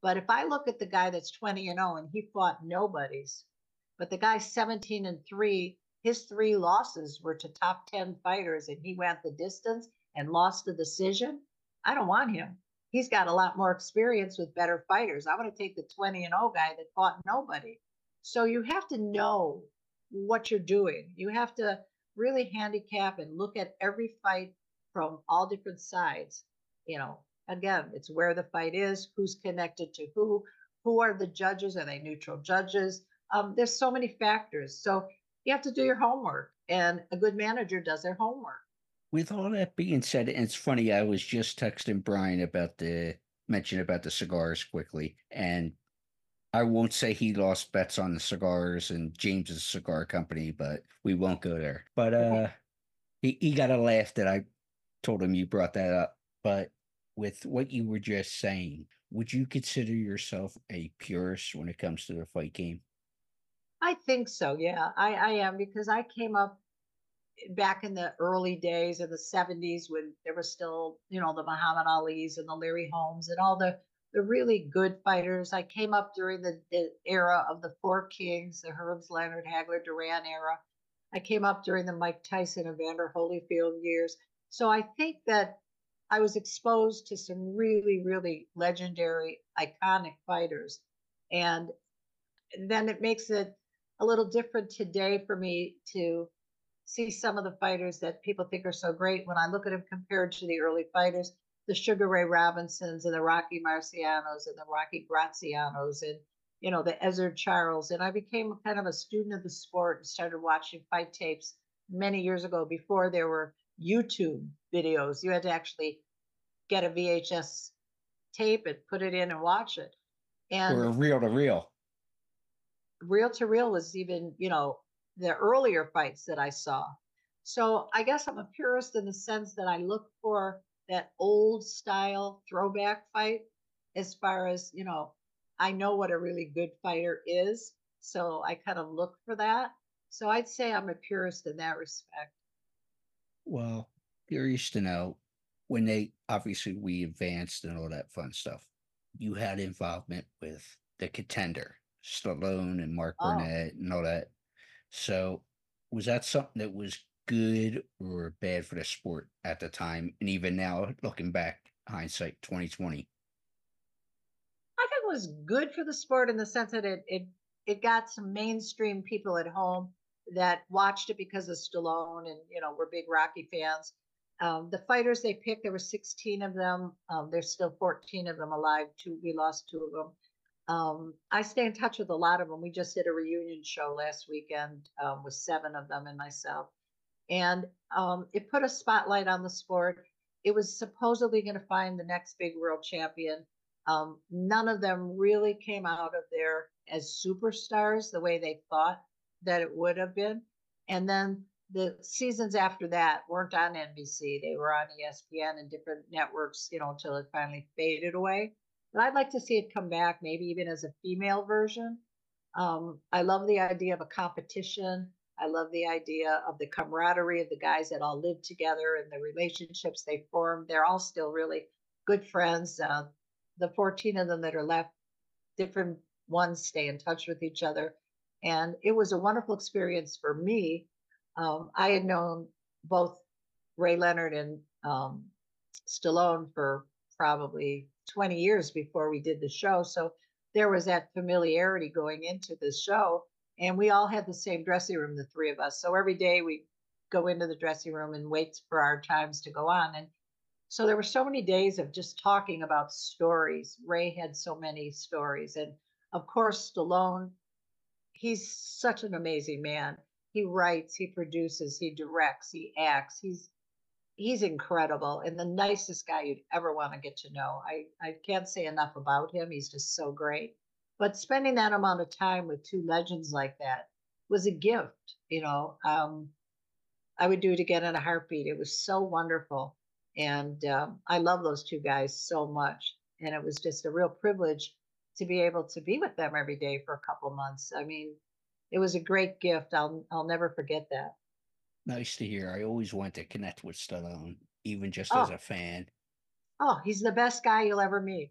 But if I look at the guy that's 20 and 0 and he fought nobodies, but the guy 17 and 3, his three losses were to top 10 fighters and he went the distance and lost the decision, I don't want him. He's got a lot more experience with better fighters. I want to take the 20 and 0 guy that fought nobody. So you have to know what you're doing. You have to really handicap and look at every fight from all different sides. You know, again, it's where the fight is, who's connected to who, who are the judges, are they neutral judges? Um, there's so many factors. So you have to do your homework, and a good manager does their homework with all that being said, and it's funny. I was just texting Brian about the mention about the cigars quickly, and I won't say he lost bets on the cigars and James's cigar company, but we won't go there. But uh, he he got a laugh that I told him you brought that up. But with what you were just saying, would you consider yourself a purist when it comes to the fight game? I think so. Yeah, I, I am because I came up back in the early days of the 70s when there was still, you know, the Muhammad Ali's and the Larry Holmes and all the the really good fighters. I came up during the, the era of the Four Kings, the Hearns, Leonard, Hagler, Duran era. I came up during the Mike Tyson and Evander Holyfield years. So I think that I was exposed to some really, really legendary, iconic fighters. And then it makes it a little different today for me to see some of the fighters that people think are so great. When I look at them compared to the early fighters, the Sugar Ray Robinsons and the Rocky Marcianos and the Rocky Grazianos and you know the Ezzard Charles, and I became kind of a student of the sport and started watching fight tapes many years ago before there were YouTube videos. You had to actually get a VHS tape and put it in and watch it. And or reel to reel. Reel to reel was even, you know, the earlier fights that I saw. So I guess I'm a purist in the sense that I look for that old style throwback fight as far as, you know, I know what a really good fighter is. So I kind of look for that. So I'd say I'm a purist in that respect. Well, curious to know when they obviously we advanced and all that fun stuff, you had involvement with the contender, Stallone and Mark oh. Burnett and all that. So, was that something that was good or bad for the sport at the time? And even now, looking back, hindsight 2020. I think it was good for the sport in the sense that it, it it got some mainstream people at home that watched it because of Stallone and you know we're big Rocky fans. Um, the fighters they picked, there were 16 of them. Um, there's still 14 of them alive. Two, we lost two of them. Um, I stay in touch with a lot of them. We just did a reunion show last weekend um, with seven of them and myself, and um, it put a spotlight on the sport. It was supposedly going to find the next big world champion. Um, none of them really came out of there as superstars the way they thought that it would have been. And then the seasons after that weren't on NBC. They were on ESPN and different networks, you know, until it finally faded away. But I'd like to see it come back, maybe even as a female version. Um, I love the idea of a competition. I love the idea of the camaraderie of the guys that all live together and the relationships they form. They're all still really good friends. Uh, the 14 of them that are left, different ones stay in touch with each other. And it was a wonderful experience for me. Um, I had known both Ray Leonard and um, Stallone for probably 20 years before we did the show. So there was that familiarity going into the show. And we all had the same dressing room, the three of us. So every day we go into the dressing room and wait for our times to go on. And so there were so many days of just talking about stories. Ray had so many stories. And of course, Stallone, he's such an amazing man. He writes, he produces, he directs, he acts. He's he's incredible and the nicest guy you'd ever want to get to know. I, I can't say enough about him. He's just so great. But spending that amount of time with two legends like that was a gift, you know. Um, I would do it again in a heartbeat. It was so wonderful. And um, I love those two guys so much. And it was just a real privilege to be able to be with them every day for a couple months. I mean, it was a great gift. I'll I'll never forget that. Nice to hear. I always want to connect with Stallone, even just oh. as a fan. Oh, he's the best guy you'll ever meet.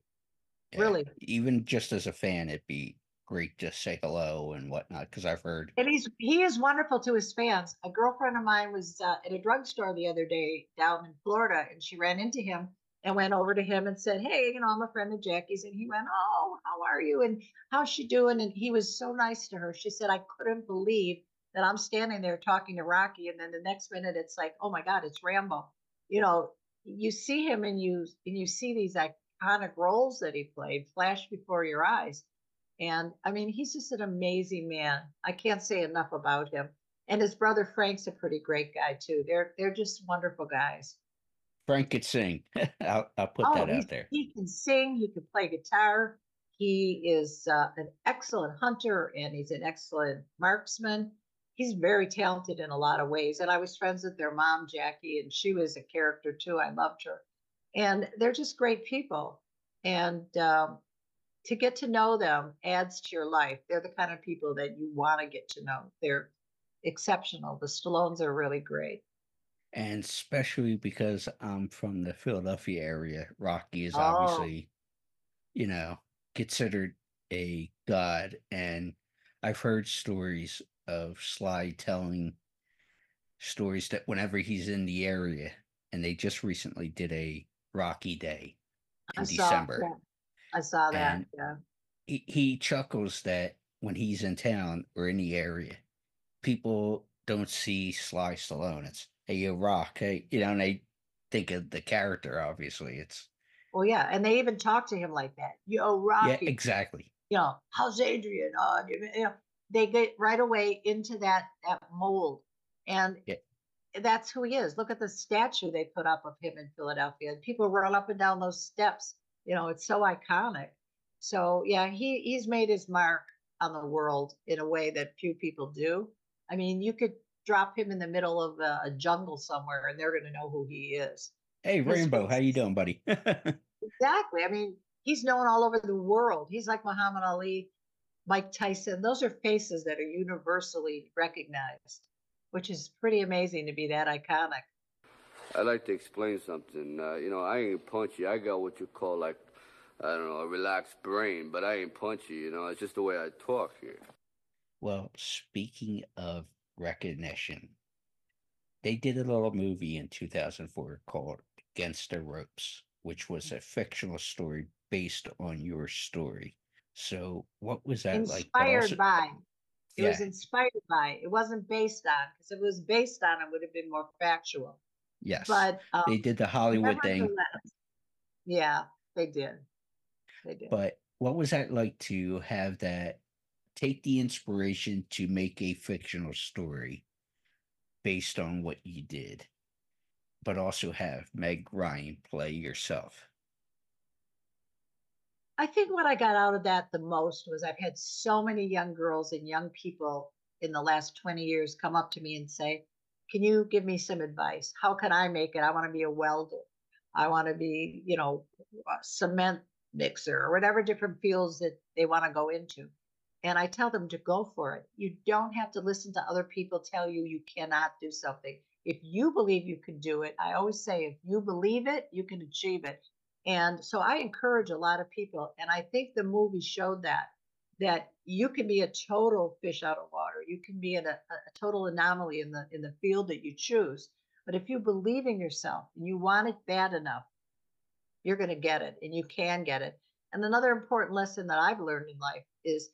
Yeah, really. Even just as a fan, it'd be great to say hello and whatnot because I've heard. And he's he is wonderful to his fans. A girlfriend of mine was uh, at a drugstore the other day down in Florida, and she ran into him and went over to him and said, Hey, you know, I'm a friend of Jackie's. And he went, Oh, how are you? And how's she doing? And he was so nice to her. She said, I couldn't believe that I'm standing there talking to Rocky. And then the next minute it's like, Oh my God, it's Rambo. You know, you see him and you and you see these iconic roles that he played flash before your eyes. And I mean, he's just an amazing man. I can't say enough about him. And his brother Frank's a pretty great guy too. They're they're just wonderful guys. Frank could sing. I'll, I'll put oh, that out there. He can sing. He can play guitar. He is uh, an excellent hunter and he's an excellent marksman. He's very talented in a lot of ways. And I was friends with their mom, Jackie, and she was a character too. I loved her. And they're just great people. And um, to get to know them adds to your life. They're the kind of people that you want to get to know. They're exceptional. The Stallones are really great and especially because I'm from the Philadelphia area, Rocky is oh. obviously, you know, considered a god. And I've heard stories of Sly telling stories that whenever he's in the area, and they just recently did a Rocky Day in I December. Saw, I saw that. And yeah. He, he chuckles that when he's in town or in the area, people don't see Sly Stallone. It's hey, you rock, hey, you know, and they think of the character. Obviously, it's well, yeah, and they even talk to him like that. Yo, Rocky. Yeah, exactly. You know, how's Adrian? Uh, you know, they get right away into that that mold, and yeah. that's who he is. Look at the statue they put up of him in Philadelphia. People run up and down those steps. You know, it's so iconic. So yeah, he he's made his mark on the world in a way that few people do. I mean, you could drop him in the middle of a, a jungle somewhere and they're going to know who he is. Hey, Rambo, how you doing, buddy? exactly. I mean, he's known all over the world. He's like Muhammad Ali, Mike Tyson. Those are faces that are universally recognized, which is pretty amazing to be that iconic. I'd like to explain something. Uh, you know, I ain't punchy. I got what you call like, I don't know, a relaxed brain, but I ain't punchy. You know, it's just the way I talk here. Well, speaking of recognition. They did a little movie in 2004 called Against the Ropes, which was a fictional story based on your story. So what was that inspired like? Also- by. It was inspired by. It wasn't based on because if it was based on, it would have been more factual. yes, But um, they did the Hollywood thing. Yeah, they did. They did. But what was that like to have that take the inspiration to make a fictional story based on what you did, but also have Meg Ryan play yourself? I think what I got out of that the most was I've had so many young girls and young people in the last 20 years come up to me and say, Can you give me some advice? How can I make it? I want to be a welder. I want to be, you know, a cement mixer or whatever different fields that they want to go into. And I tell them to go for it. You don't have to listen to other people tell you you cannot do something. If you believe you can do it, I always say, if you believe it, you can achieve it. And so I encourage a lot of people, and I think the movie showed that that you can be a total fish out of water. You can be in a, a total anomaly in the in the field that you choose. But if you believe in yourself and you want it bad enough, you're going to get it, and you can get it. And another important lesson that I've learned in life is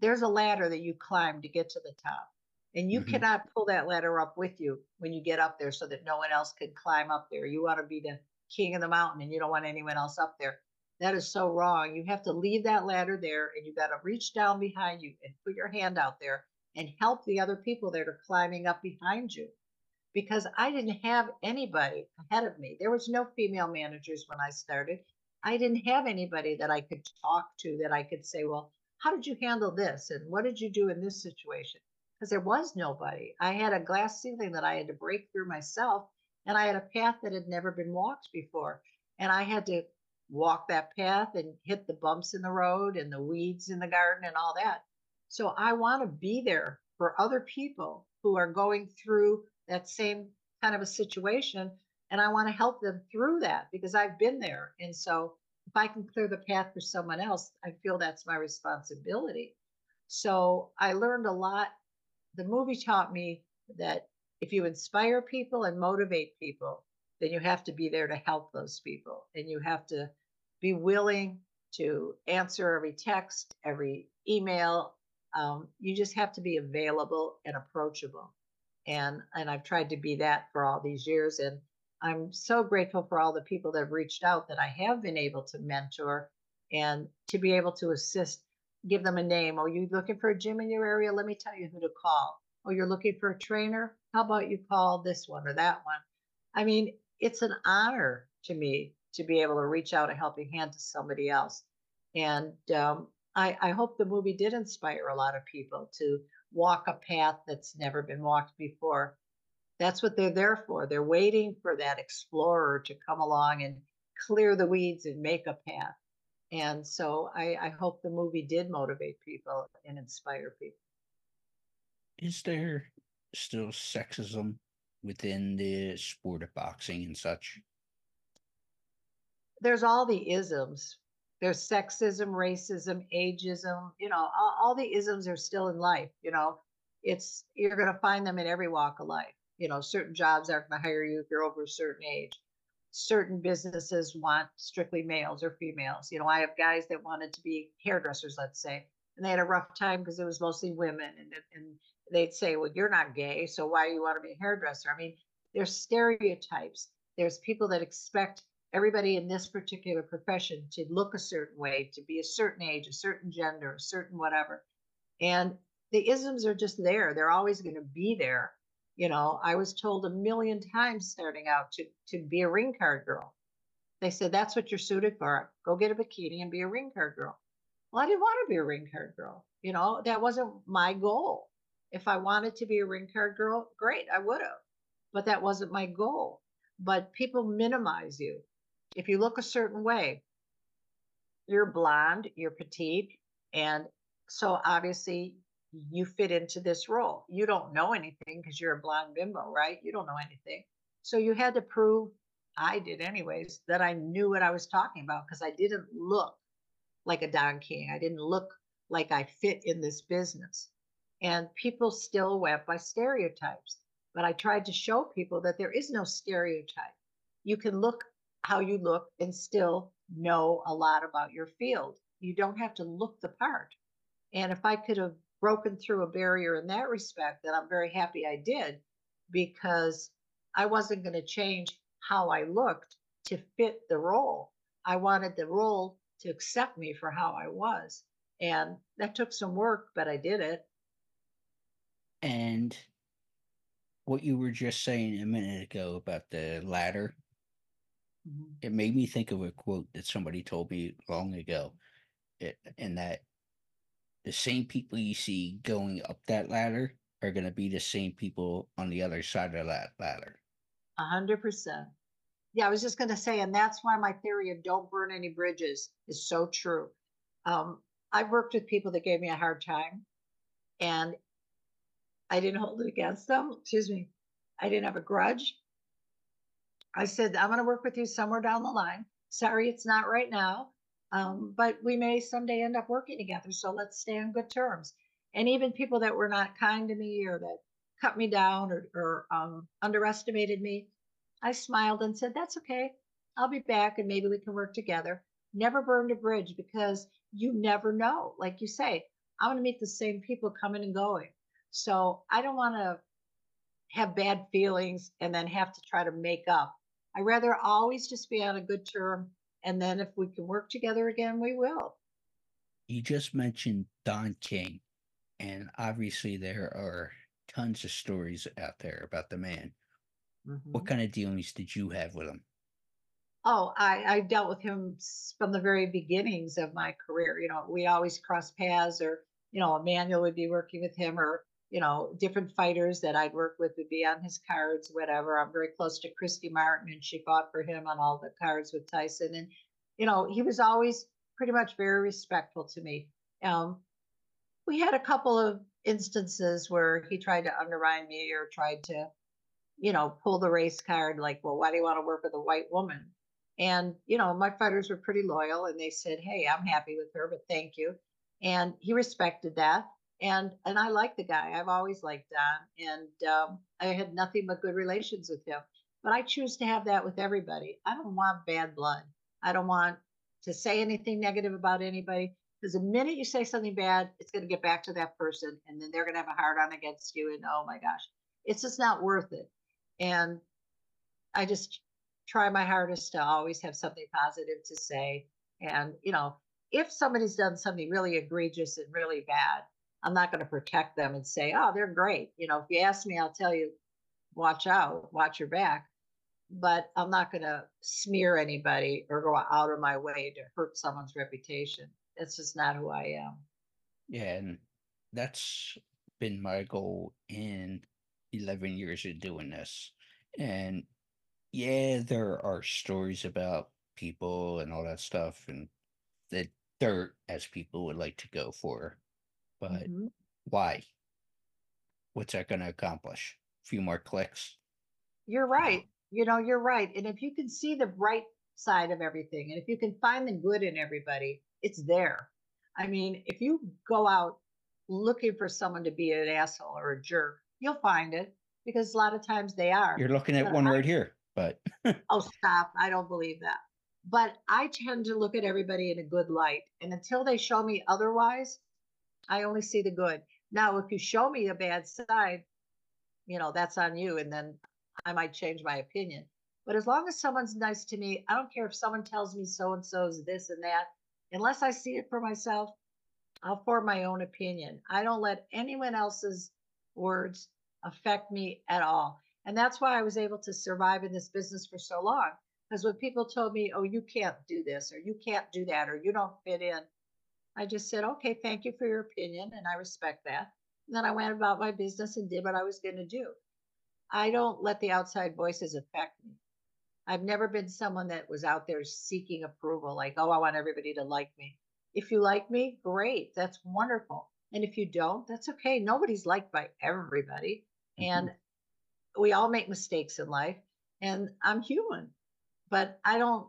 there's a ladder that you climb to get to the top. And you Mhm. cannot pull that ladder up with you when you get up there so that no one else can climb up there. You want to be the king of the mountain and you don't want anyone else up there. That is so wrong. You have to leave that ladder there and you got to reach down behind you and put your hand out there and help the other people that are climbing up behind you. Because I didn't have anybody ahead of me. There was no female managers when I started. I didn't have anybody that I could talk to that I could say, well, how did you handle this? And what did you do in this situation? Because there was nobody. I had a glass ceiling that I had to break through myself, and I had a path that had never been walked before. And I had to walk that path and hit the bumps in the road and the weeds in the garden and all that. So I want to be there for other people who are going through that same kind of a situation. And I want to help them through that because I've been there. And so if I can clear the path for someone else, I feel that's my responsibility. So I learned a lot. The movie taught me that if you inspire people and motivate people, then you have to be there to help those people. And you have to be willing to answer every text, every email. Um, you just have to be available and approachable. And, and I've tried to be that for all these years. And I'm so grateful for all the people that have reached out that I have been able to mentor and to be able to assist, give them a name. Oh, you looking for a gym in your area? Let me tell you who to call. Oh, you're looking for a trainer? How about you call this one or that one? I mean, it's an honor to me to be able to reach out a helping hand to somebody else. And um, I, I hope the movie did inspire a lot of people to walk a path that's never been walked before. That's what they're there for. They're waiting for that explorer to come along and clear the weeds and make a path. And so I, I hope the movie did motivate people and inspire people. Is there still sexism within the sport of boxing and such? There's all the isms. There's sexism, racism, ageism, you know, all, all the isms are still in life. You know, it's you're to find them in every walk of life. You know, certain jobs aren't to hire you if you're over a certain age. Certain businesses want strictly males or females. You know, I have guys that wanted to be hairdressers, let's say, and they had a rough time because it was mostly women, and and they'd say, "Well, you're not gay, so why do you want to be a hairdresser?" I mean, there's stereotypes. There's people that expect everybody in this particular profession to look a certain way, to be a certain age, a certain gender, a certain whatever. And the isms are just there. They're always going to be there. You know, I was told a million times starting out to to be a ring card girl. They said that's what you're suited for. Go get a bikini and be a ring card girl. Well, I didn't want to be a ring card girl. You know, that wasn't my goal. If I wanted to be a ring card girl, great, I would have. But that wasn't my goal. But people minimize you. If you look a certain way, you're blonde, you're petite, and so obviously you fit into this role. You don't know anything because you're a blonde bimbo, right? You don't know anything. So you had to prove, I did anyways, that I knew what I was talking about because I didn't look like a Don King. I didn't look like I fit in this business. And people still went by stereotypes. But I tried to show people that there is no stereotype. You can look how you look and still know a lot about your field. You don't have to look the part. And if I could have broken through a barrier in that respect, then I'm very happy I did because I wasn't going to change how I looked to fit the role. I wanted the role to accept me for how I was. And that took some work, but I did it. And what you were just saying a minute ago about the ladder, mm-hmm. it made me think of a quote that somebody told me long ago. It, and that the same people you see going up that ladder are going to be the same people on the other side of that ladder. A hundred percent. Yeah, I was just going to say, and that's why my theory of don't burn any bridges is so true. Um, I've worked with people that gave me a hard time, and I didn't hold it against them. Excuse me. I didn't have a grudge. I said, I'm going to work with you somewhere down the line. Sorry, it's not right now. Um, but we may someday end up working together. So let's stay on good terms. And even people that were not kind to me or that cut me down or, or um, underestimated me, I smiled and said, That's okay. I'll be back and maybe we can work together. Never burned a bridge because you never know. Like you say, I'm going to meet the same people coming and going. So I don't want to have bad feelings and then have to try to make up. I rather always just be on a good term. And then if we can work together again, we will. You just mentioned Don King. And obviously, there are tons of stories out there about the man. Mm-hmm. What kind of dealings did you have with him? Oh, I, I dealt with him from the very beginnings of my career. You know, we always cross paths, or, you know, Emanuel would be working with him, or you know, different fighters that I'd work with would be on his cards, whatever. I'm very close to Christy Martin, and she fought for him on all the cards with Tyson. And, you know, he was always pretty much very respectful to me. Um, we had a couple of instances where he tried to undermine me or tried to, you know, pull the race card, like, well, why do you want to work with a white woman? And, you know, my fighters were pretty loyal and they said, hey, I'm happy with her, but thank you. And he respected that and and I like the guy. I've always liked Don, and um, I had nothing but good relations with him. But I choose to have that with everybody. I don't want bad blood. I don't want to say anything negative about anybody because the minute you say something bad, it's going to get back to that person, and then they're going to have a hard on against you. And oh my gosh, it's just not worth it. And I just try my hardest to always have something positive to say. And you know, if somebody's done something really egregious and really bad, I'm not going to protect them and say, oh, they're great. You know, if you ask me, I'll tell you, watch out, watch your back. But I'm not going to smear anybody or go out of my way to hurt someone's reputation. That's just not who I am. Yeah. And that's been my goal in 11 years of doing this. And yeah, there are stories about people and all that stuff and the dirt, as people would like to go for. But mm-hmm. why? What's that going to accomplish? A few more clicks? You're right. You know, you're right. And if you can see the bright side of everything, and if you can find the good in everybody, it's there. I mean, if you go out looking for someone to be an asshole or a jerk, you'll find it because a lot of times they are. You're looking at one right here, but oh, stop! I don't believe that. But I tend to look at everybody in a good light, and until they show me otherwise, I only see the good. Now, if you show me a bad side, you know, that's on you. And then I might change my opinion. But as long as someone's nice to me, I don't care if someone tells me so and so's this and that. Unless I see it for myself, I'll form my own opinion. I don't let anyone else's words affect me at all. And that's why I was able to survive in this business for so long. Because when people told me, oh, you can't do this, or you can't do that, or you don't fit in, I just said, okay, thank you for your opinion, and I respect that. And then I went about my business and did what I was going to do. I don't let the outside voices affect me. I've never been someone that was out there seeking approval, like, oh, I want everybody to like me. If you like me, great. That's wonderful. And if you don't, that's okay. Nobody's liked by everybody. Mm-hmm. And we all make mistakes in life. And I'm human, but I don't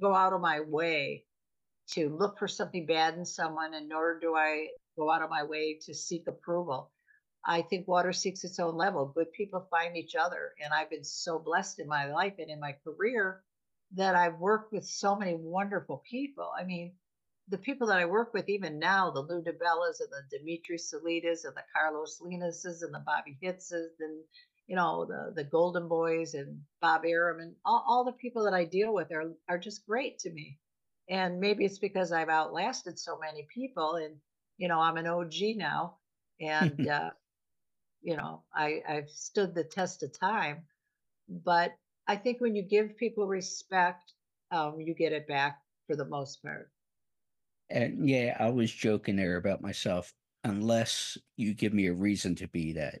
go out of my way to look for something bad in someone, and nor do I go out of my way to seek approval. I think water seeks its own level. Good people find each other. And I've been so blessed in my life and in my career that I've worked with so many wonderful people. I mean, the people that I work with, even now, the Lou DiBellas and the Dmitriy Salitas and the Carlos Linases and the Bobby Hitzes and you know the the Golden Boys and Bob Arum and all, all the people that I deal with are are just great to me. And maybe it's because I've outlasted so many people, and you know I'm an OG now, and uh, you know I I've stood the test of time. But I think when you give people respect, um, you get it back for the most part. And yeah, I was joking there about myself. Unless you give me a reason to be that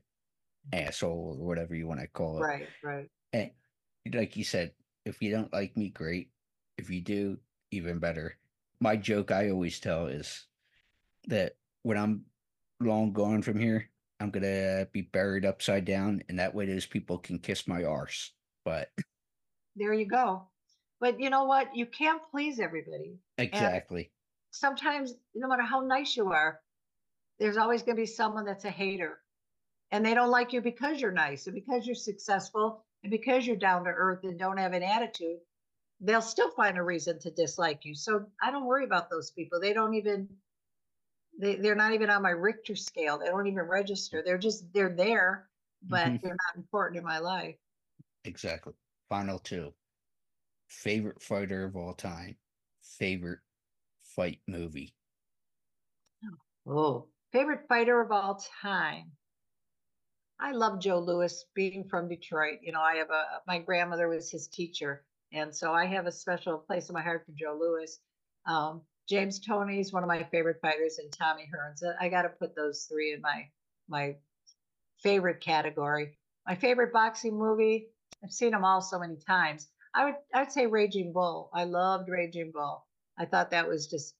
asshole or whatever you want to call it. Right, right. And like you said, if you don't like me, great. If you do, even better. My joke I always tell is that when I'm long gone from here, I'm gonna be buried upside down, and that way those people can kiss my arse. But there you go. But you know what? You can't please everybody. Exactly. And sometimes, no matter how nice you are, there's always going to be someone that's a hater. And they don't like you because you're nice and because you're successful and because you're down to earth and don't have an attitude. They'll still find a reason to dislike you. So I don't worry about those people. They don't even, they, they're not even on my Richter scale. They don't even register. They're just, they're there, but mm-hmm. they're not important in my life. Exactly. Final two favorite fighter of all time, favorite fight movie. Oh, favorite fighter of all time. I love Joe Louis being from Detroit. You know, I have a, my grandmother was his teacher. And so I have a special place in my heart for Joe Louis. Um, James Toney is one of my favorite fighters, and Tommy Hearns. I got to put those three in my my favorite category. My favorite boxing movie. I've seen them all so many times. I would I would say Raging Bull. I loved Raging Bull. I thought that was just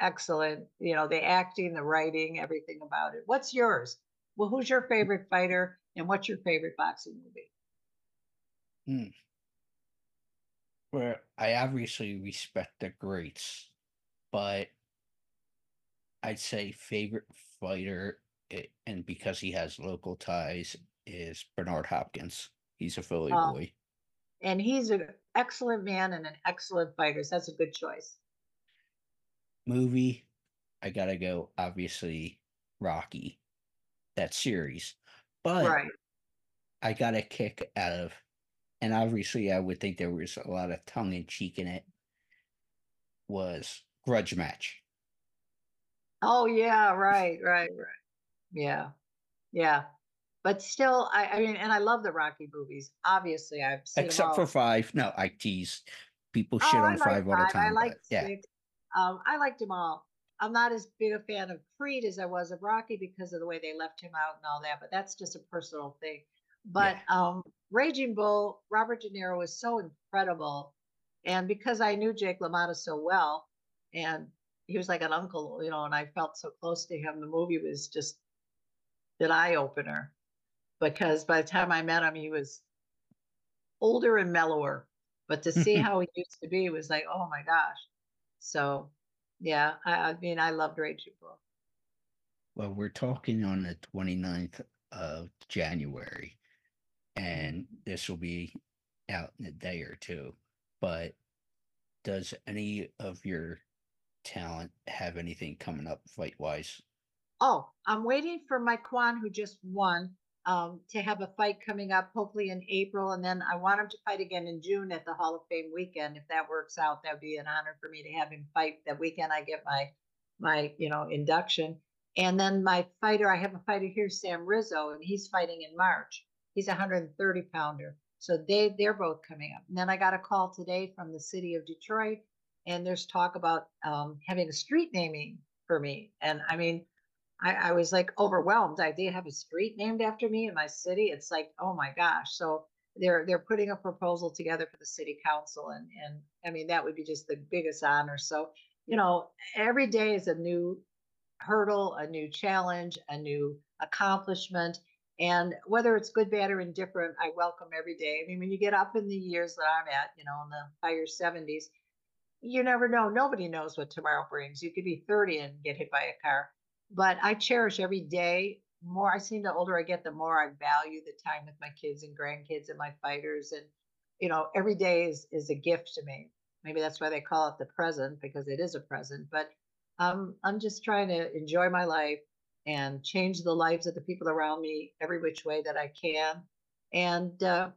excellent. You know, the acting, the writing, everything about it. What's yours? Well, who's your favorite fighter and what's your favorite boxing movie? Hmm. Well, I obviously respect the greats, but I'd say favorite fighter, eh, and because he has local ties, is Bernard Hopkins. He's a Philly um, boy and he's an excellent man and an excellent fighter. So that's a good choice. Movie, I gotta go. Obviously, Rocky, that series, but right. I got a kick out of, and obviously, I would think there was a lot of tongue in cheek in it. Was Grudge Match. Oh yeah, right, right, right. Yeah, yeah but still, I, I mean, and I love the Rocky movies. Obviously, I've seen except for five. No, I tease. People shit oh, on five all the time. I like yeah. Um, I liked them all. I'm not as big a fan of Creed as I was of Rocky because of the way they left him out and all that. But that's just a personal thing. But yeah. um, Raging Bull, Robert De Niro was so incredible, and because I knew Jake LaMotta so well, and he was like an uncle, you know, and I felt so close to him. The movie was just an eye opener because by the time I met him, he was older and mellower. But to see how he used to be was like, oh my gosh. So, yeah, I, I mean, I loved Raging Bull. Well, we're talking on the 29th of January, and this will be out in a day or two. But does any of your talent have anything coming up fight wise? Oh, I'm waiting for my Kwan who just won um, to have a fight coming up, hopefully in April. And then I want him to fight again in June at the Hall of Fame weekend. If that works out, that would be an honor for me to have him fight that weekend. I get my, my, you know, induction. And then my fighter, I have a fighter here, Sam Rizzo, and he's fighting in March. He's a 130 pounder. So they, they're both coming up. And then I got a call today from the city of Detroit, and there's talk about um, having a street naming for me. And I mean, I, I was like overwhelmed. I did have a street named after me in my city. It's like, oh my gosh. So they're they're putting a proposal together for the city council and and I mean that would be just the biggest honor. So, you know, every day is a new hurdle, a new challenge, a new accomplishment. And whether it's good, bad, or indifferent, I welcome every day. I mean, when you get up in the years that I'm at, you know, in the higher 70s, you never know. Nobody knows what tomorrow brings. You could be 30 and get hit by a car but I cherish every day. More I seem the older I get, the more I value the time with my kids and grandkids and my fighters. And you know, every day is is a gift to me. Maybe that's why they call it the present because it is a present. But um, I'm just trying to enjoy my life and change the lives of the people around me every which way that I can, and uh,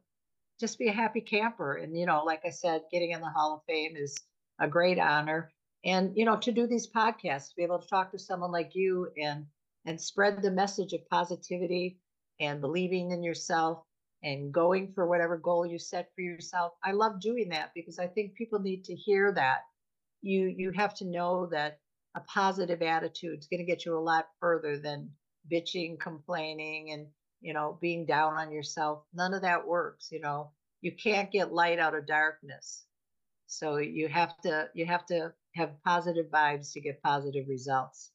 just be a happy camper. And you know, like I said, getting in the Hall of Fame is a great honor. And you know, to do these podcasts, to be able to talk to someone like you and and spread the message of positivity and believing in yourself and going for whatever goal you set for yourself. I love doing that because I think people need to hear that. You you have to know that a positive attitude is going to get you a lot further than bitching, complaining and you know, being down on yourself. None of that works, you know. You can't get light out of darkness. So you have to you have to have positive vibes to get positive results.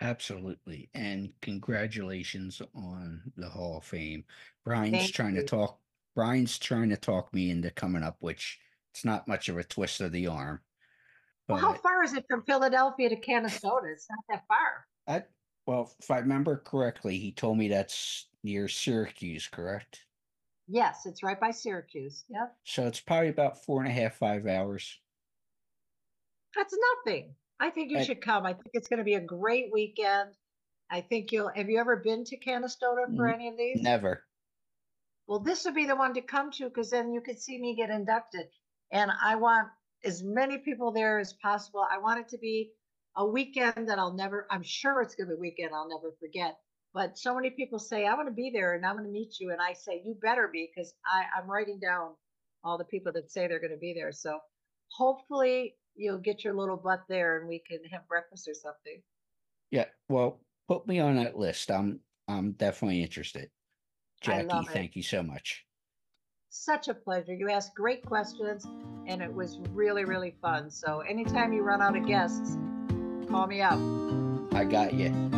Absolutely. And congratulations on the Hall of Fame. Brian's Thank trying you. to talk Brian's trying to talk me into coming up, which it's not much of a twist of the arm. Well, how far is it from Philadelphia to Canastota? It's not that far. I well, if I remember correctly, he told me that's near Syracuse, correct? Yes, it's right by Syracuse. Yep. So it's probably about four and a half, five hours. That's nothing. I think you I- should come. I think it's going to be a great weekend. I think you'll. Have you ever been to Canastota for any of these? Never. Well, this would be the one to come to because then you could see me get inducted. And I want as many people there as possible. I want it to be a weekend that I'll never, I'm sure it's going to be a weekend I'll never forget. But so many people say, I want to be there and I'm going to meet you. And I say, you better be because I'm writing down all the people that say they're going to be there. So hopefully you'll get your little butt there and we can have breakfast or something. Yeah. Well, put me on that list. I'm I'm definitely interested. Jackie, thank you so much. Such a pleasure. You asked great questions and it was really, really fun. So anytime you run out of guests, call me up. I got you.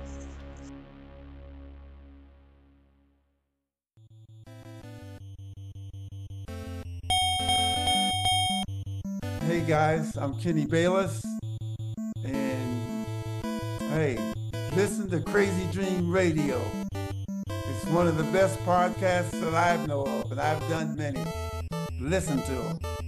Guys, I'm Kenny Bayless, and hey, listen to Crazy Train Radio. It's one of the best podcasts that I know of, and I've done many. Listen to them.